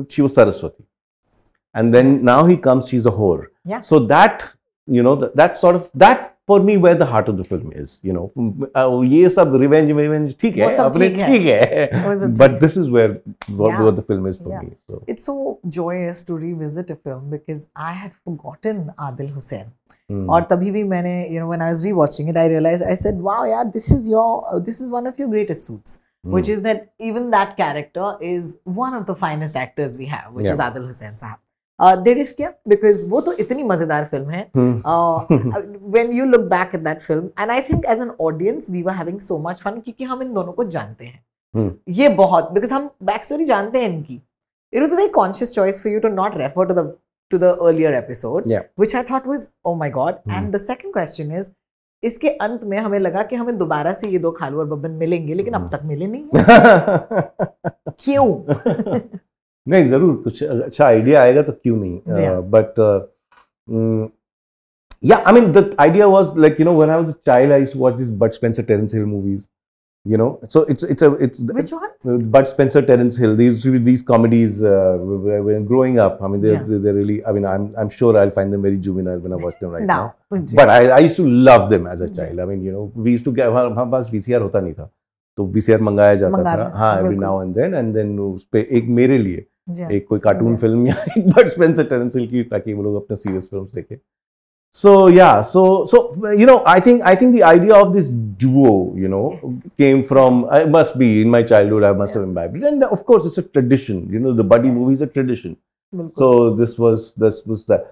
she was Saraswati. And then yes. now he comes, she's a whore. Yeah. So that, you know, that, that, sort of, that for me where the heart of the film is, you know. Mm, mm, uh, ye revenge, revenge, theek hai, apne theek hai. But this is where, what, yeah. the film is for yeah. me. So. It's so joyous to revisit a film because I had forgotten Adil Hussain. और hmm. तभी भी मैंने you know when I was rewatching it I realise I said wow यार this is your this is one of your greatest suits which is that even that character is one of the finest actors we have which yeah. is Adil Hussain sahab देडिश किया? Because वो तो इतनी मज़ेदार film है। When you look back at that film and I think as an audience we were having so much fun क्योंकि हम इन दोनों को जानते हैं। hmm. ये बहुत बिकॉज़ हम बैक स्टोरी जानते हैं इनकी। It was a very conscious choice for you to not refer to the to the earlier episode, yeah. which I thought was, oh my God. Mm. And the second question is, इसके अंत में हमें लगा कि हमें दोबारा से ये दो खालू और बबन मिलेंगे लेकिन अब तक मिले नहीं क्यों नहीं ज़रूर कुछ अच्छा आइडिया आएगा तो क्यों नहीं बट या I mean the idea was like you know when I was a child I used to watch this Bud Spencer Terence Hill movies you know so it's it's a it's which ones uh, Bud Spencer, Terence Hill, these these comedies uh, when when growing up. I mean, they're, Yeah. they're, they're really. I mean, I'm I'm sure I'll find them very juvenile when I watch them right now. now But I, I used to love them as a ji. child. I mean, you know, we used to get हमारे हमारे पास VCR होता नहीं था, तो VCR मंगाया जाता मंगाना, था. हाँ, every बिल्कुल। now and then, and then उस पे एक मेरे लिए जी हाँ। एक कोई कार्टून जी। फिल्म या एक बट स्पेंसर टेरेंस हिल की ताकि वो लोग अपने सीरियस फिल्म्स देखें so yeah so so you know i think i think the idea of this duo you know yes. came from i must be in my childhood i must yeah. have imbibed and of course it's a tradition you know the buddy yes. movie is a tradition so this was this was that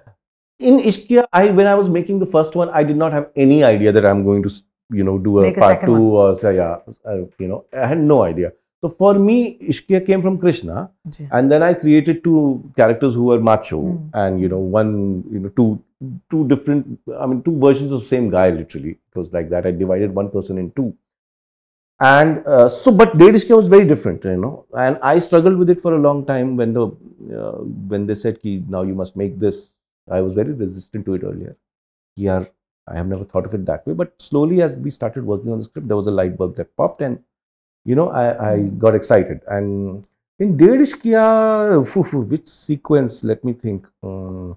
in ishqiya i when i was making the first one i did not have any idea that i'm going to you know do a Make part a two one. or say yeah you know i had no idea so for me ishqiya came from krishna and then i created two characters who were macho Hmm. and you know one you know two two different i mean two versions of the same guy literally. It was like that. I divided one person in two. And uh, so but Dedh Ishqiya was very different you know. And i struggled with it for a long time when the uh, when they said ki now you must make this. I was very resistant to it earlier. Yeah i have never thought of it that way but slowly as we started working on the script there was a light bulb that popped and you know i, I Hmm. got excited and in phew, phew, which sequence? Let me think. Um,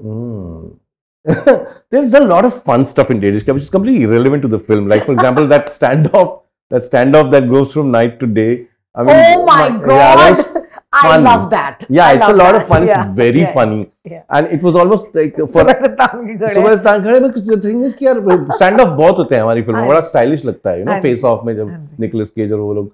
mm. There's a lot of fun stuff in Dedh Ishqiya, which is completely irrelevant to the film. Like, for example, that standoff, that standoff that goes from night to day. I mean, oh my yeah, god was I fun. love that yeah, I it's a lot that. of fun. yeah. It's very yeah. funny, yeah. and it was almost like for सुबह के खड़े में कुछ thing is कि यार stand of बहुत होते हैं हमारी फ़िल्म में हाँ बड़ा। स्टाइलिश लगता है हाँ फेस जी। ऑफ़ में जब हाँ। निकोलस केज और वो लोग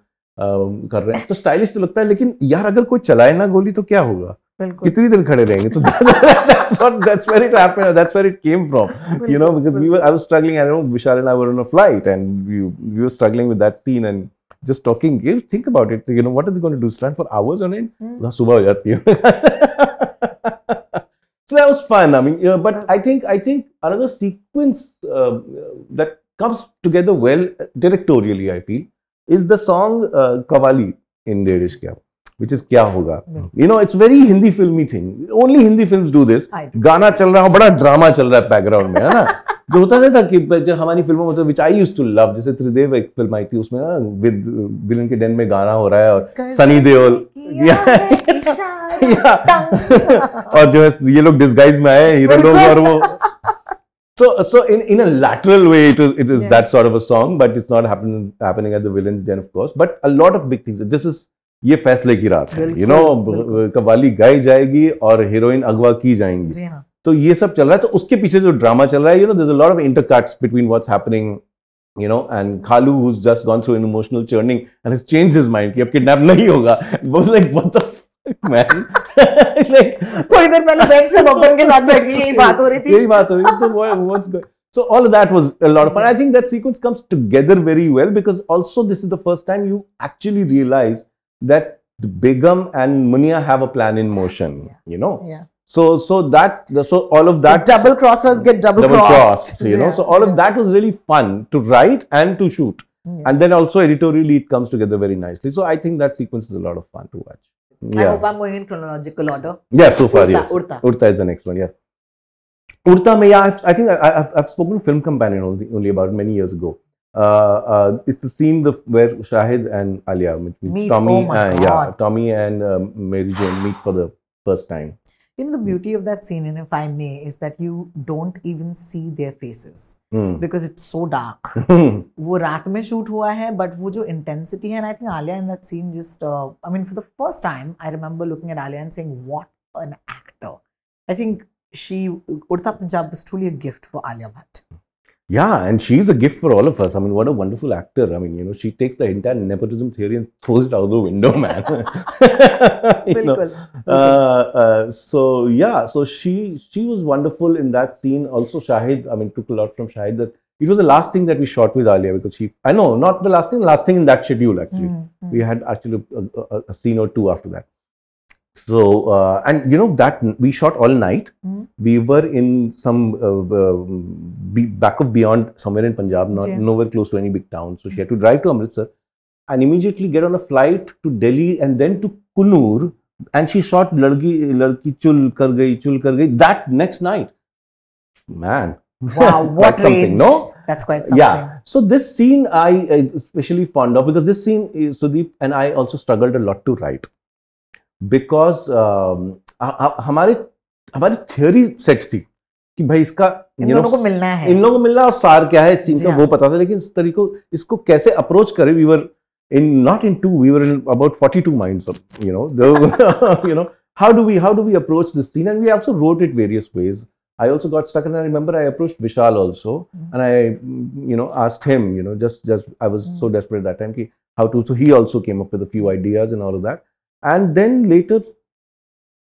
कर रहे हैं तो स्टाइलिश तो लगता है लेकिन यार अगर कोई चलाए ना गोली तो क्या होगा कितनी देर खड़े रहेंगे तो that's what that's where it happened that's where it came from you know because we were I was struggling I know Vishal and I were on a flight and we, we were struggling with that scene and just talking you think about it. You know what are they going to do? Stand for hours on end? Mm. subah so that was fun. I mean yeah, but i think i think another sequence uh, that comes together well uh, directorially i feel is the song uh, kavali in the Kya. Which is क्या होगा you know it's very Hindi filmi thing only Hindi film do this गाना चल रहा हो बड़ा drama चल रहा है बैकग्राउंड में है ना जो होता नहीं था कि जब हमारी फ़िल्मों में which I use to love जैसे त्रिदेव एक फ़िल्म आई थी उसमें ना विलन के डेन में गाना हो रहा है और सनी देओल और जो है ये लोग डिस्गाइज में आए हीरो लोग और वो So, so in, in a lateral way, it is, it is yes. that sort of a song, but it's not happen, happening at the villains' den, of course. But a lot of big things. This is ये फैसले की रात है। You no qawwali गाई जाएगी और heroine अगवा की जाएँगी। हाँ। तो ये सब चल रहा है तो उसके पीछे जो ड्रामा चल रहा है you know lot of intercuts between what's happening you know and Khalu just gone through emotional churning and has changed mind कि अब किडनैप नहीं होगा। थोड़ी देर पहले बेंच पे बब्बन के साथ बैठ के यही बात हो रही थी। यही बात हो रही थी तो वो what's so all that was a lot of I think that sequence comes together very well because also this is the first time you actually realise that Begum and Munia have a plan in motion Yeah. you know Yeah. so so that so all of So that double crossers get double, double crossed. crossed, you know. Yeah, So all yeah. of that was really fun to write and to shoot. Yes. And then also editorially it comes together very nicely. So I think that sequence is a lot of fun to watch. I hope I'm going in chronological order. Yeah, so far, Udta, yes. Udta. Udta is the next one, yeah. Udta, yeah, I've, I think I, I've, I've spoken to Film Companion only, only about many years ago. Uh, uh, it's the scene the, where Shahid and Alia meet, meet Tommy, oh yeah, Tommy and um, Mary Jane meet for the first time. You know the beauty of that scene, and if I may, is that you don't even see their faces mm. because it's so dark. Hmm. वो रात में shoot हुआ है, but वो जो intensity है, and I think Alia in that scene just, uh, I mean, for the first time, I remember looking at Alia and saying, "What an actor!" I think she Udta Punjab is truly a gift for Alia Bhatt. Yeah, and she's a gift for all of us. I mean, what a wonderful actor. I mean, you know, she takes the entire nepotism theory and throws it out the window, man. you know? Uh, uh, so yeah, so she she was wonderful in that scene. Also, Shahid, I mean, took a lot from Shahid. That it was the last thing that we shot with Alia because she, I know, not the last thing, last thing in that schedule actually. Mm-hmm. We had actually a, a, a scene or two after that. So uh, and you know that we shot all night. Hmm. We were in some uh, uh, back of beyond somewhere in Punjab, not Yeah. nowhere close to any big town. So she had to drive to Amritsar and immediately get on a flight to Delhi and then to Coonoor. And she shot Ladki, Ladki Chul Kar Gayi, Chul Kar Gayi that next night. Man. Wow, what range? no? That's quite something. Yeah. So this scene I uh, especially fond of because this scene is Sudeep and I also struggled a lot to write because हमारे हमारी theory set थी कि भाई इसका इन लोगों को मिलना है। इन लोगों को मिलना और सार क्या है सीन का वो हाँ। पता था लेकिन इस तरीको इसको कैसे अप्रोच करे we were in not in two we were in about forty two mind you know you know how do we how do we approach this scene and we also wrote it various ways I also got stuck and I remember I approach Vishal also and I you know asked him you know just just I was so desperate that time कि how to so he also came up ideas in all that and then later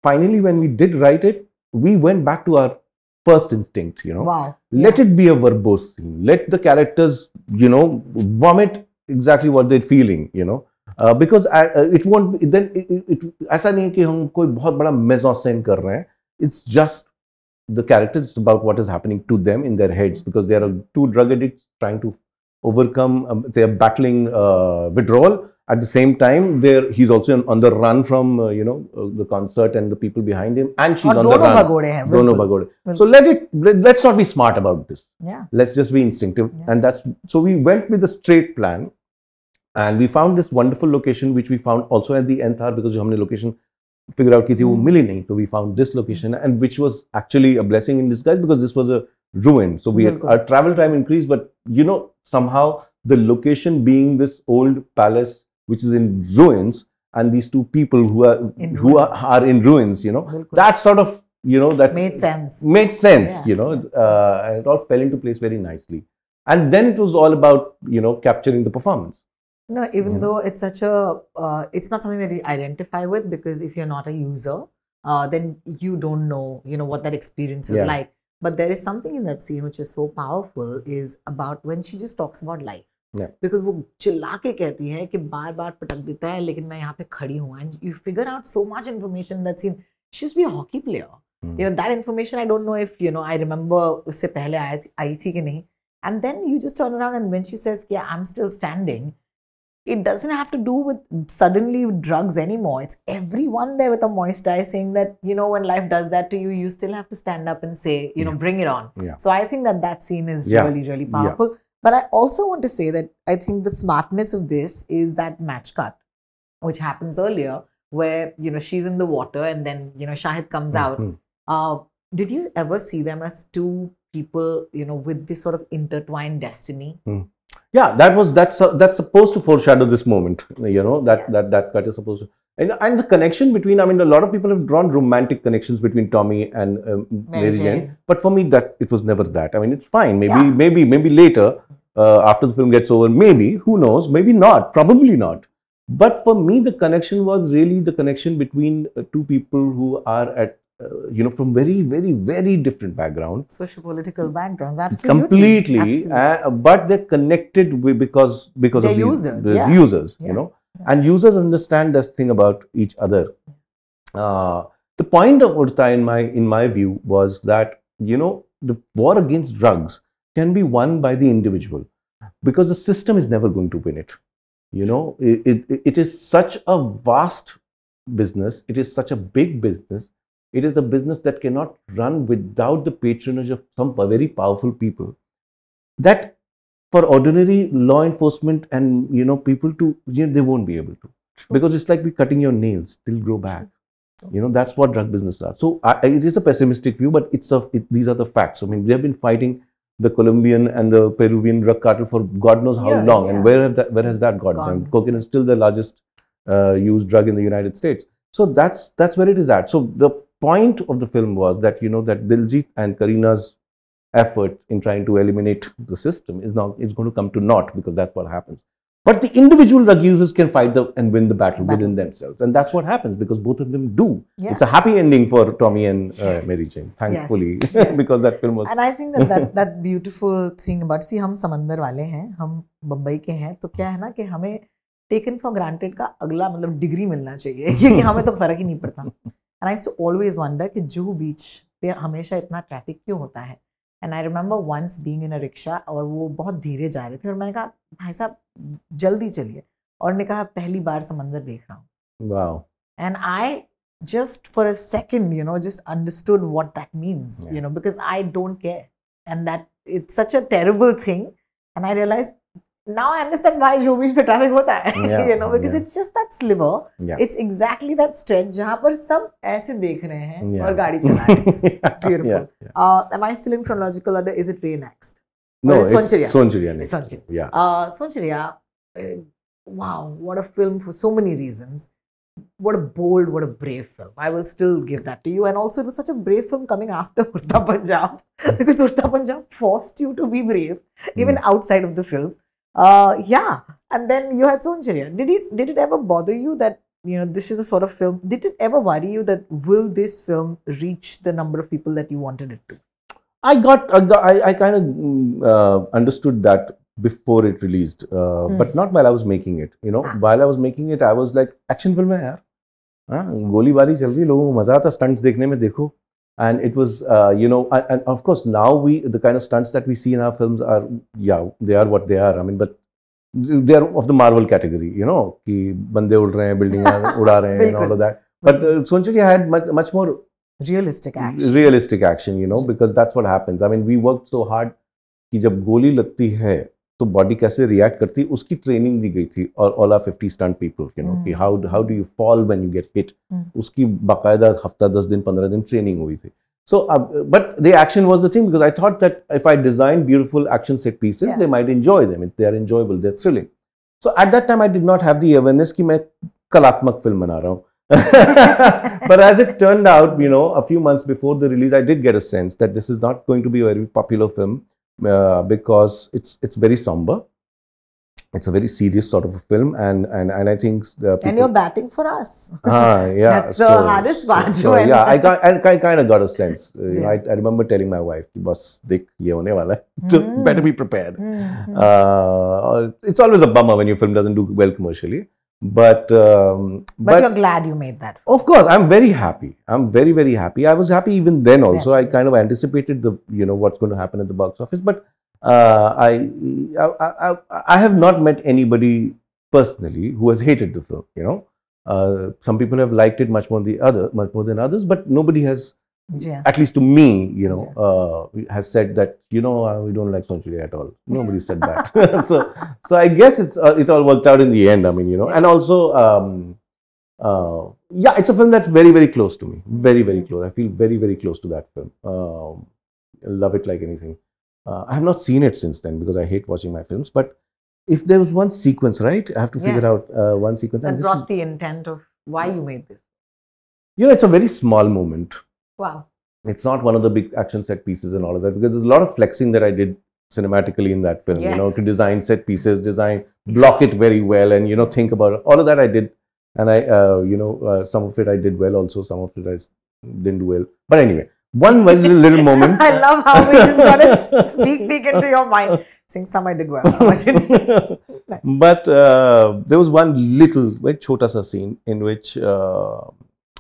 finally when we did write it we went back to our first instinct you know Wow. let it be a verbose scene let the characters you know vomit exactly what they're feeling you know uh, because I, uh, it won't be- then it, it, it, ऐसा नहीं है कि हम कोई बहुत बड़ा मेजोसेन कर रहे हैं it's just the characters it's about what is happening to them in their heads because they are two drug addicts trying to overcome um, they are battling uh, withdrawal at the same time there he's also on, on the run from uh, you know uh, the concert and the people behind him and she's और on the दोनों run भगोड़े हैं दोनों बिल्कुल। भगोड़े so let it let, let's not be smart about this Yeah. let's just be instinctive Yeah. and that's so we went with a straight plan and we found this wonderful location which we found also at the nth hour because जो हमने location figure out की थी वो Hmm. मिली नहीं so we found this location and which was actually a blessing in disguise because this was a ruin so we had, बिल्कुल। our travel time increased but you know somehow the location being this old palace which is in ruins and these two people who are who are, are, in ruins you know? Bilkul. that sort of you know that made sense. made sense yeah. you know? Uh, and it all fell into place very nicely. And then it was all about you know capturing the performance. No even though it's such a uh, it's not something that you identify with because if you're not a user uh, then you don't know you know what that experience is yeah. like. But there is something in that scene which is so powerful is about when she just talks about life. Because वो चिल्ला के कहती है कि बार बार पटक देता है लेकिन मैं यहाँ पे खड़ी हूँ। And you figure out so much information that scene she is be hockey player you know that information I don't know if you know I remember उससे पहले आया थी आई थी कि नहीं। And then you just turn around and when she says कि I am still standing it doesn't have to do with suddenly drugs any मॉ it's everyone with a moist saying that you know when life does that to you you still have to stand up and say you know bring it on so I think that that scene is really really powerful But I also want to say that I think the smartness of this is that match cut, which happens earlier, where, you know, she's in the water and then, you know, Shahid comes out. Mhm. Uh, did you ever see them as two people, you know, with this sort of intertwined destiny. Yeah that was that's uh, that's supposed to foreshadow this moment you know that Yes. that that cut is supposed to and, and the connection between i mean a lot of people have drawn romantic connections between tommy and um, Mary mary, jane. Jane. but for me that it was never that i mean it's fine maybe Yeah. maybe maybe later uh, after the film gets over maybe who knows maybe not probably not but for me the connection was really the connection between uh, two people who are at uh, you know from very very very different backgrounds Socio-political backgrounds, absolutely. completely Absolutely. uh, but they're connected with, because because They're of these, users, these yeah. users Yeah. you know and users understand this thing about each other uh, the point of udta in my in my view was that you know the war against drugs can be won by the individual because the system is never going to win it you know it, it, it is such a vast business it is such a big business it is a business that cannot run without the patronage of some very powerful people. That for ordinary law enforcement and you know people to you know, they won't be able to. True. because it's like we cutting your nails they'll grow back. You know that's what drug business are. So I, it is a pessimistic view but it's a it, these are the facts. I mean they've been fighting the colombian and the peruvian drug cartel for god knows how Years, long. Yeah. and where have that where has that got Gone. them cocaine is still the largest uh, used drug in the united states. So that's that's where it is at. So the point of the film was that you know that Diljit and Kareena's effort in trying to eliminate the system is now is going to come to naught because that's what happens. But the individual drug users can fight the, and win the battle, battle, within themselves, and that's what happens because both of them do. Yes. It's a happy ending for Tommy and uh. Mary Jane, thankfully, yes. because that film was. And I think that that, that beautiful thing about see हम समंदर वाले हैं हम बम्बई के हैं तो क्या है ना कि हमें टेकन फॉर ग्रांटेड का अगला मतलब degree. मिलना चाहिए क्योंकि हमें तो फर्क ही नहीं पड़ता and I too always wonder कि जू बीच पे हमेशा इतना ट्रैफ़िक क्यों होता है? And I remember once being in a rickshaw और वो बहुत धीरे जा रहे थे और मैंने कहा भाई साहब जल्दी चलिए। और मैंने कहा पहली बार समंदर देख रहा हूँ। And I just for a second you know just understood what that means you know because I don't care and that it's such a terrible thing and I realise now I understand why Jomish for traffic hota hai. Yeah. you know, because it's just that slimmer. It's exactly that stretch jahan par sab aise dekh rahe hain yeah. aur gaadi chala rahe. It's beautiful. Uh, am I still in chronological order? Is it re next? No, it's Sonchiriya. Sonchiriya next. Yeah. Uh, Sonchiriya, uh, eh, wow, what a film for so many reasons. What a bold, what a brave film. I will still give that to you. And also, it was such a brave film coming after Udta Punjab because Udta Punjab forced you to be brave even hmm. outside of the film. Uh, yeah. And then you had Sonchiriya. Did it, did it ever bother you that, you know, this is a sort of film? Did it ever worry you that will this film reach the number of people that you wanted it to? I got, I, got, I, I kind of mm, uh, understood that before it released, uh, Hmm. but not while I was making it. You know, Ah. while I was making it, I was like, action film है यार, हाँ, गोलीबारी चल रही है, लोगों को मजा आता स्टंट्स देखने में देखो. and it was uh, you know and, and, of course now we the kind of stunts that we see in our films are yeah they are what they are. I mean but they are of the marvel category you know ki bande ud rahe hain building and all of that. But uh, sonchiriya had much much more realistic action. realistic action you know because that's what happens. I mean we worked so hard ki jab goli lagti hai तो body कैसे react करती उसकी training दी गई थी और all are fifty stunt people you know कि how how do you fall when you get hit उसकी बाकायदा हफ़्ता दस दिन पंद्रह दिन ट्रेनिंग हुई थी। सो अब but the action was the thing because I thought that if I design beautiful action set pieces they might enjoy they are enjoyable they thrilling so at that time I did not have the awareness कि मैं कलात्मक film बना रहा हूँ। But as it turned out, you know, a few months before the release, I did get a sense that this is not going to be a very popular film. Mm. Uh, because it's it's very somber. It's a very serious sort of a film, and and, and I think the and you're batting for us. Ah, yeah, that's so, the hardest part. So, so yeah, I got and I kind of got a sense. You know, I, I remember telling my wife, "Boss, dik ye hone wala so hmm. better be prepared." Mm-hmm. Uh, it's always a bummer when your film doesn't do well commercially, but um, but, you're glad you made that. of course, I'm very happy. I'm very, very happy. I was happy even then also. I kind of anticipated the, you know, what's going to happen at the box office. But uh, I, I, I, I have not met anybody personally who has hated the film. You know, uh, some people have liked it much more than the other, much more than others. But nobody has, Yeah. at least to me, you know, uh, has said that you know uh, we don't like Sonchiriya at all. Nobody said that. so, so I guess it's uh, it all worked out in the end. I mean, you know, and also. Um, uh, yeah, it's a film that's very, very close to me. Very, very close. I feel very, very close to that film. Um, love it like anything. Uh, I have not seen it since then because I hate watching my films. But if there was one sequence, right, I have to figure Yes. out uh, one sequence. That And this is, brought the intent of why you made this. you know, it's a very small moment. Wow. It's not one of the big action set pieces and all of that because there's a lot of flexing that I did cinematically in that film. You know, to design set pieces, design, block it very well, and you know, think about it. All of that I did, and I, uh, you know, uh, some of it I did well. Also, some of it I didn't do well. But anyway, one little, little moment. I love how we just got a sneak peek into your mind. Saying some I did well, some I didn't. Nice. But uh, there was one little, very chota sa scene in which uh,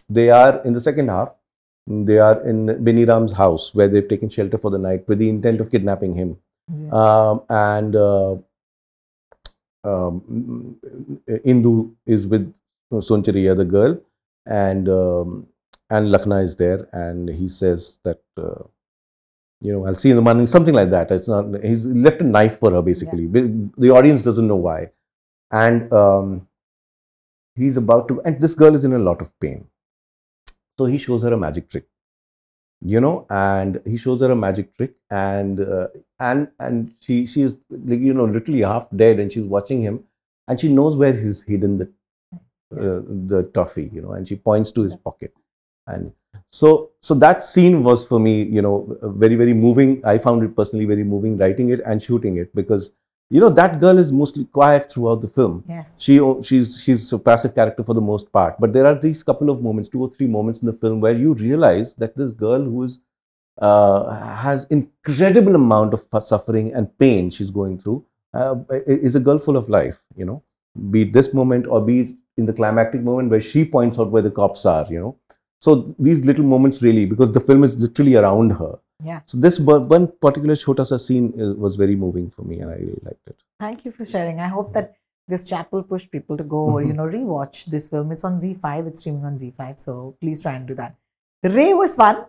they are in the second half. They are in Beniram's house where they've taken shelter for the night with the intent of kidnapping him. Yeah. Um, and uh, um, Indu is with Sonchiriya, the girl, and um, and Lakhna is there, and he says that. Uh, you know, I'll see in the morning, something like that. It's not. He's left a knife for her, basically. The- The audience doesn't know why, and um, he's about to. And this girl is in a lot of pain, so he shows her a magic trick. You know, and he shows her a magic trick, and uh, and and she she's like, you know literally half dead, and she's watching him, and she knows where he's hidden the uh, the toffee. You know, and she points to his pocket, and so so that scene was for me you know very very moving i found it personally very moving writing it and shooting it because you know that girl is mostly quiet throughout the film. Yes. she she's she's a passive character for the most part. But there are these couple of moments two or three moments in the film where you realize that this girl who is uh, has incredible amount of suffering and pain she's going through uh, is a girl full of life you know? Be it this moment or be it in the climactic moment where she points out where the cops are you know? So these little moments really because the film is literally around her yeah. So this one particular chota sa scene was very moving for me, and I really liked it. Thank you for sharing. I hope that this chat will push people to go, mm-hmm. you know, rewatch this film. It's on ZEE5. It's streaming on ZEE5. So please try and do that. Ray was fun.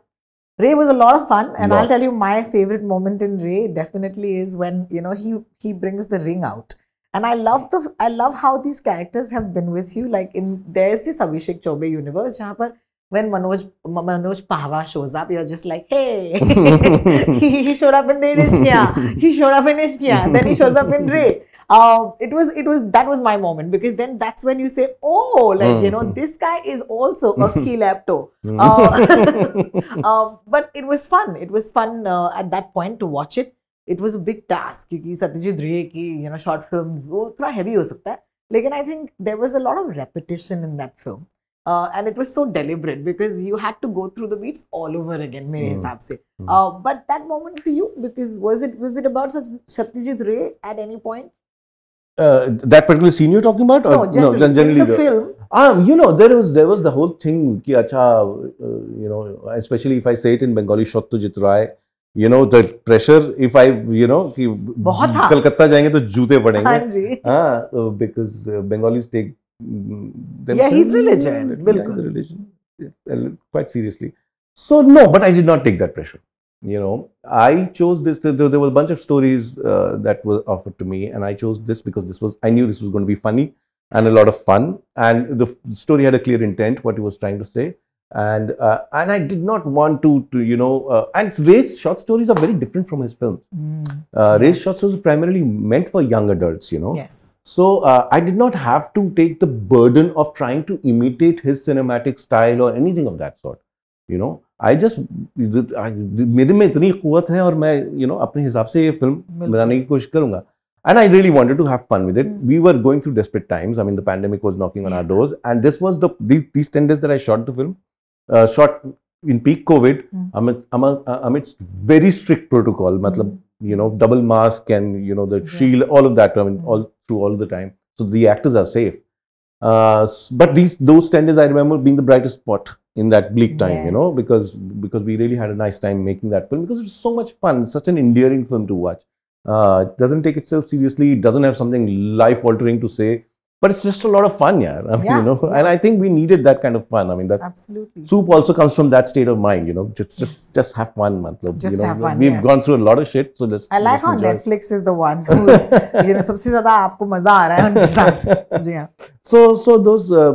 Ray was a lot of fun, and. I'll tell you my favorite moment in Ray definitely is when you know he he brings the ring out. And I love the I love how these characters have been with you. Like in there's this Abhishek Chaubey universe, where when Manoj Ma- Manoj Pahwa shows up, you're just like, hey, he, he showed up in the Ishnia, he showed up in Ishnia, then he shows up in Ray. Uh, it was it was that was my moment because then that's when you say, oh, like you know, this guy is also a key lepto. Uh, um, but it was fun. It was fun uh, at that point to watch it. It was a big task क्योंकि सत्यजीत रे की you know short films वो थोड़ा heavy हो सकता है लेकिन I think there was a lot of repetition in that film Uh, and it was so deliberate because you had to go through the beats all over again मेरे हिसाब से uh, but that moment for you because was it was it about Sat- Satyajit Ray at any point uh, that particular scene you're talking about or no generally, gen- generally the, the- film Um, you know, there was there was the whole thing ki acha, uh, you know, especially if I say it in Bengali, Shottu Jitrai, you know, the pressure if I, you know, कि बहुत। कलकत्ता जाएँगे तो जूते हाँ पड़ेंगे हाँ uh, because uh, Bengalis take mm, yeah, his religion. Yeah, religion. Quite seriously. So, no, but I did not take that pressure. You know, I chose this. There, there were a bunch of stories uh, that were offered to me, and I chose this because this was, I knew this was going to be funny and a lot of fun. And the story had a clear intent, what he was trying to say and uh, and I did not want to to you know, uh, and Ray's short stories are very different from his films. Uh, Ray's short stories are primarily meant for young adults, you know. yes So uh, I did not have to take the burden of trying to imitate his cinematic style or anything of that sort. You know, I just I, मेरे में इतनी कुवत है और मैं you know अपने हिसाब से ये फिल्म बिल्कुल। बनाने की कोशिश करूंगा. And I really wanted to have fun with it. We were going through desperate times. I mean, the pandemic was knocking on our doors, and this was the these these ten days that I shot the film, uh, shot in peak COVID, Mm. amid, amid, uh, amidst very strict protocol. matlab, you know, double mask and you know the shield, all of that. I mean, Mm. all through all the time. So the actors are safe. Uh, but these those ten days I remember being the brightest spot in that bleak time, you know, because because we really had a nice time making that film because it's so much fun. It's such an endearing film to watch. Uh, it doesn't take itself seriously. It doesn't have something life altering to say, but it's just a lot of fun, yeah. I mean, Yeah, you know, yeah. and I think we needed that kind of fun. I mean, that absolutely soup also comes from that state of mind, you know. Just just Yes. just have fun, matlab, Just you know, have fun, We've yes. gone through a lot of shit, so let's. I like let's how enjoy. Netflix is the one who's you know सबसे ज्यादा आपको मजा आ रहा है उनके साथ जी हाँ So so those uh,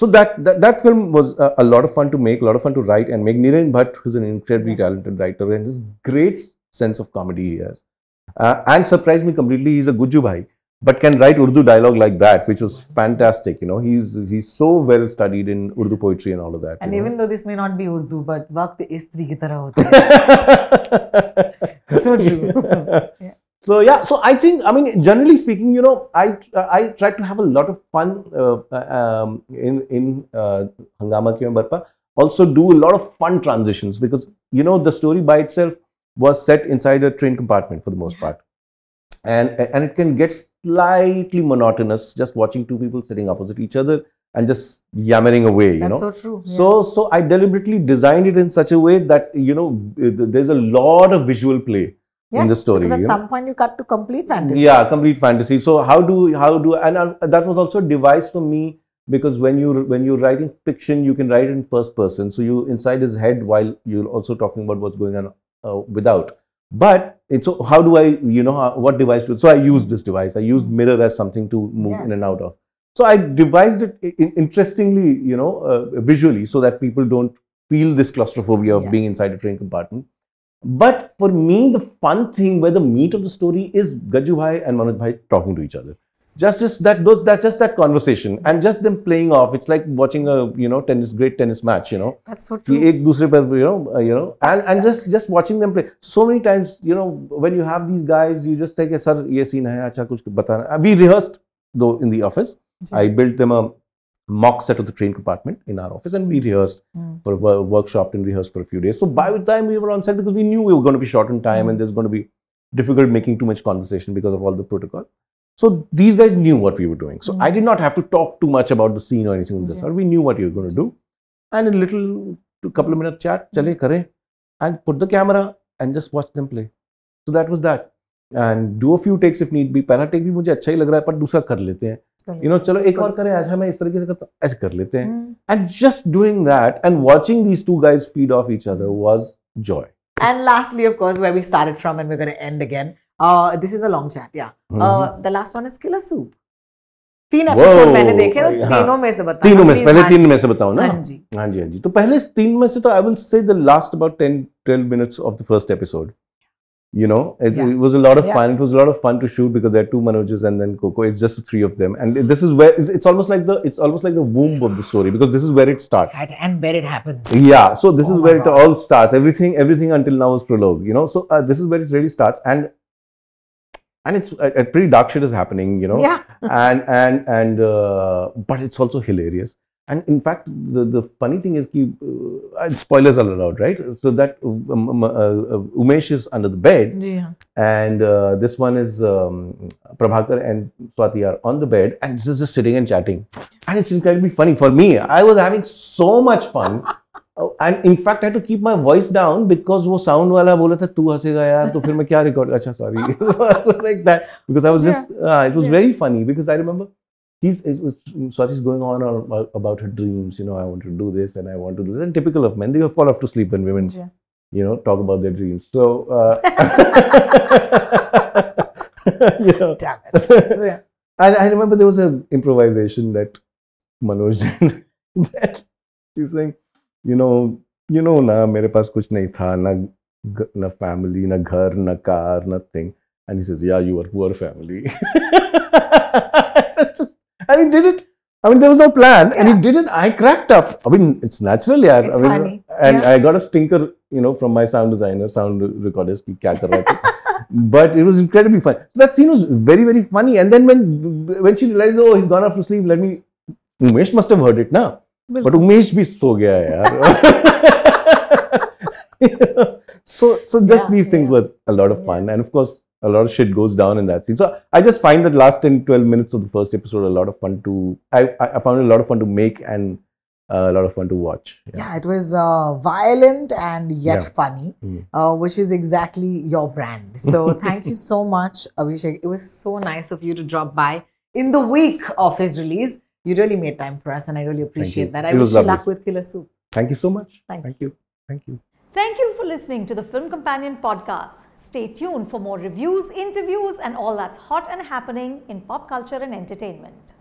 so that, that that film was a, a lot of fun to make, a lot of fun to write and make. Niren Bhatt, who's an incredibly Yes. talented writer, and his great sense of comedy he has, uh, and surprised me completely. He's a Gujju bhai, but can write Urdu dialogue like that, which was fantastic. You know, he's he's so well studied in Urdu poetry and all of that. And even know? though this may not be Urdu, but वक्त स्त्री की तरह होता है. So true. yeah. So yeah, so I think I mean generally speaking, you know, I I try to have a lot of fun uh, um, in in uh, Hungama Kyon Barpa. Also do a lot of fun transitions because you know the story by itself was set inside a train compartment for the most part and and it can get slightly monotonous just watching two people sitting opposite each other and just yammering away. You That's know, so true. yeah. so, so I deliberately designed it in such a way that you know there's a lot of visual play yes, in the story. Because at you know? some point you cut to complete fantasy. Yeah, complete fantasy. So how do how do and uh, that was also a device for me because when you when you're writing fiction, you can write in first person. So you inside his head while you're also talking about what's going on uh, without. But it's so how do I you know how, what device to? So I used this device. I used mirror as something to move in and out of. So I devised it in- interestingly, you know, uh, visually, so that people don't feel this claustrophobia of being inside a train compartment. But for me, the fun thing where the meat of the story is Gaju Bhai and Manoj Bhai talking to each other just, just that those that just that conversation and just them playing off. It's like watching a you know tennis great tennis match you know. That's so true. You know uh, you know and and just just watching them play. So many times you know when you have these guys you just take sir ye scene hai acha kuch batana. Uh, we rehearsed though in the office. I built them a mock set of the train compartment in our office and we rehearsed mm. for uh, and rehearsed for a few days. So by the time we were on set because we knew we were going to be short on time mm. and there's going to be difficult making too much conversation because of all the protocol So these guys knew what we were doing. So I did not have to talk too much about the scene or anything like this. Yeah. We knew what we were going to do. And a little, couple of minute chat, chale kare, and put the camera and just watch them play. So that was that. And do a few takes if need be. पहला take भी मुझे अच्छा ही लग रहा है पर दूसरा कर लेते हैं. You know, चलो एक और करें अच्छा मैं इस तरीके से करता हूं, ऐसे कर लेते हैं. Mm. And just doing that and watching these two guys feed off each other was joy. And lastly, of course, where we started from and we're going to end again. Uh, this is a long chat, yeah. Uh, mm-hmm. Uh, the last one is Killer Soup. तीन episode मैंने देखे तो तीनों में से बताओ तीनों में से पहले तीन में से बताओ ना? जी। जी हाँ तो तो I will say the last about first episode you know it, yeah. it, was a lot of yeah. fun. It was a lot of fun to shoot because there are two manojas and then koko. It's just the three of them. And this is where it's, it's, almost like the it's almost like the womb of the story because this is where it starts. And where it happens. Yeah so this oh is where God. it all starts. Everything everything until now is prologue uh, this is where it really starts and it's a, a pretty dark shit is happening you know? Yeah. And and and uh, but it's also hilarious. And in fact the, the funny thing is ki, uh, spoilers are allowed right? So that um, um, uh, uh, umesh is under the bed. हाँ and uh, this one is um, prabhakar and swati are on the bed and this is just sitting and chatting. And it's incredibly funny for me. I was having so much fun Uh, and in fact I had to keep my voice down because वो sound वाला बोला था तू हंसेगा यार तो फिर मैं क्या record अच्छा sorry so like that because I was just uh, it was Yeah. very funny because I remember he's it was Swati's going on about, about her dreams you know I want to do this and I want to do this and typical of men they fall off to sleep when women जी हाँ। you know talk about their dreams so uh, you know Damn it. So, yeah. and I remember there was an improvisation that Manoj did that she's saying, you know, you know, na मेरे पास कुछ नहीं था ना ग- ना family, ना घर, ना car, nothing. And he says, yeah, you are poor family. That's just- and he did it. I mean, there was no plan, and he did it. I cracked up. I mean, it's natural, yeah. It's I mean, funny. And Yeah. I got a stinker, you know, from my sound designer, sound recorders. कि क्या कर रहा था. but it was incredibly fun. So that scene was very, very funny. And then when when she realized, oh, he's gone off to sleep, let me. Umesh must have heard it now. But Umesh bhi so gaya hai yaar. so so just Yeah, these things yeah. were a lot of fun. And of course, a lot of shit goes down in that scene. So I just find that last 10, 12 minutes of the first episode a lot of fun to. I, I I found it a lot of fun to make and uh, a lot of fun to watch. Yeah. Yeah, it was uh, violent and yet Yeah. funny, Mm. uh, which is exactly your brand. So thank you so much, Abhishek. It was so nice of you to drop by in the week of his release. You really made time for us, and I really appreciate that. I It wish was you lovely. luck with Killer Soup. Thank you so much. Thank Thank you. Thank you. Thank you for listening to the Film Companion podcast. Stay tuned for more reviews, interviews, and all that's hot and happening in pop culture and entertainment.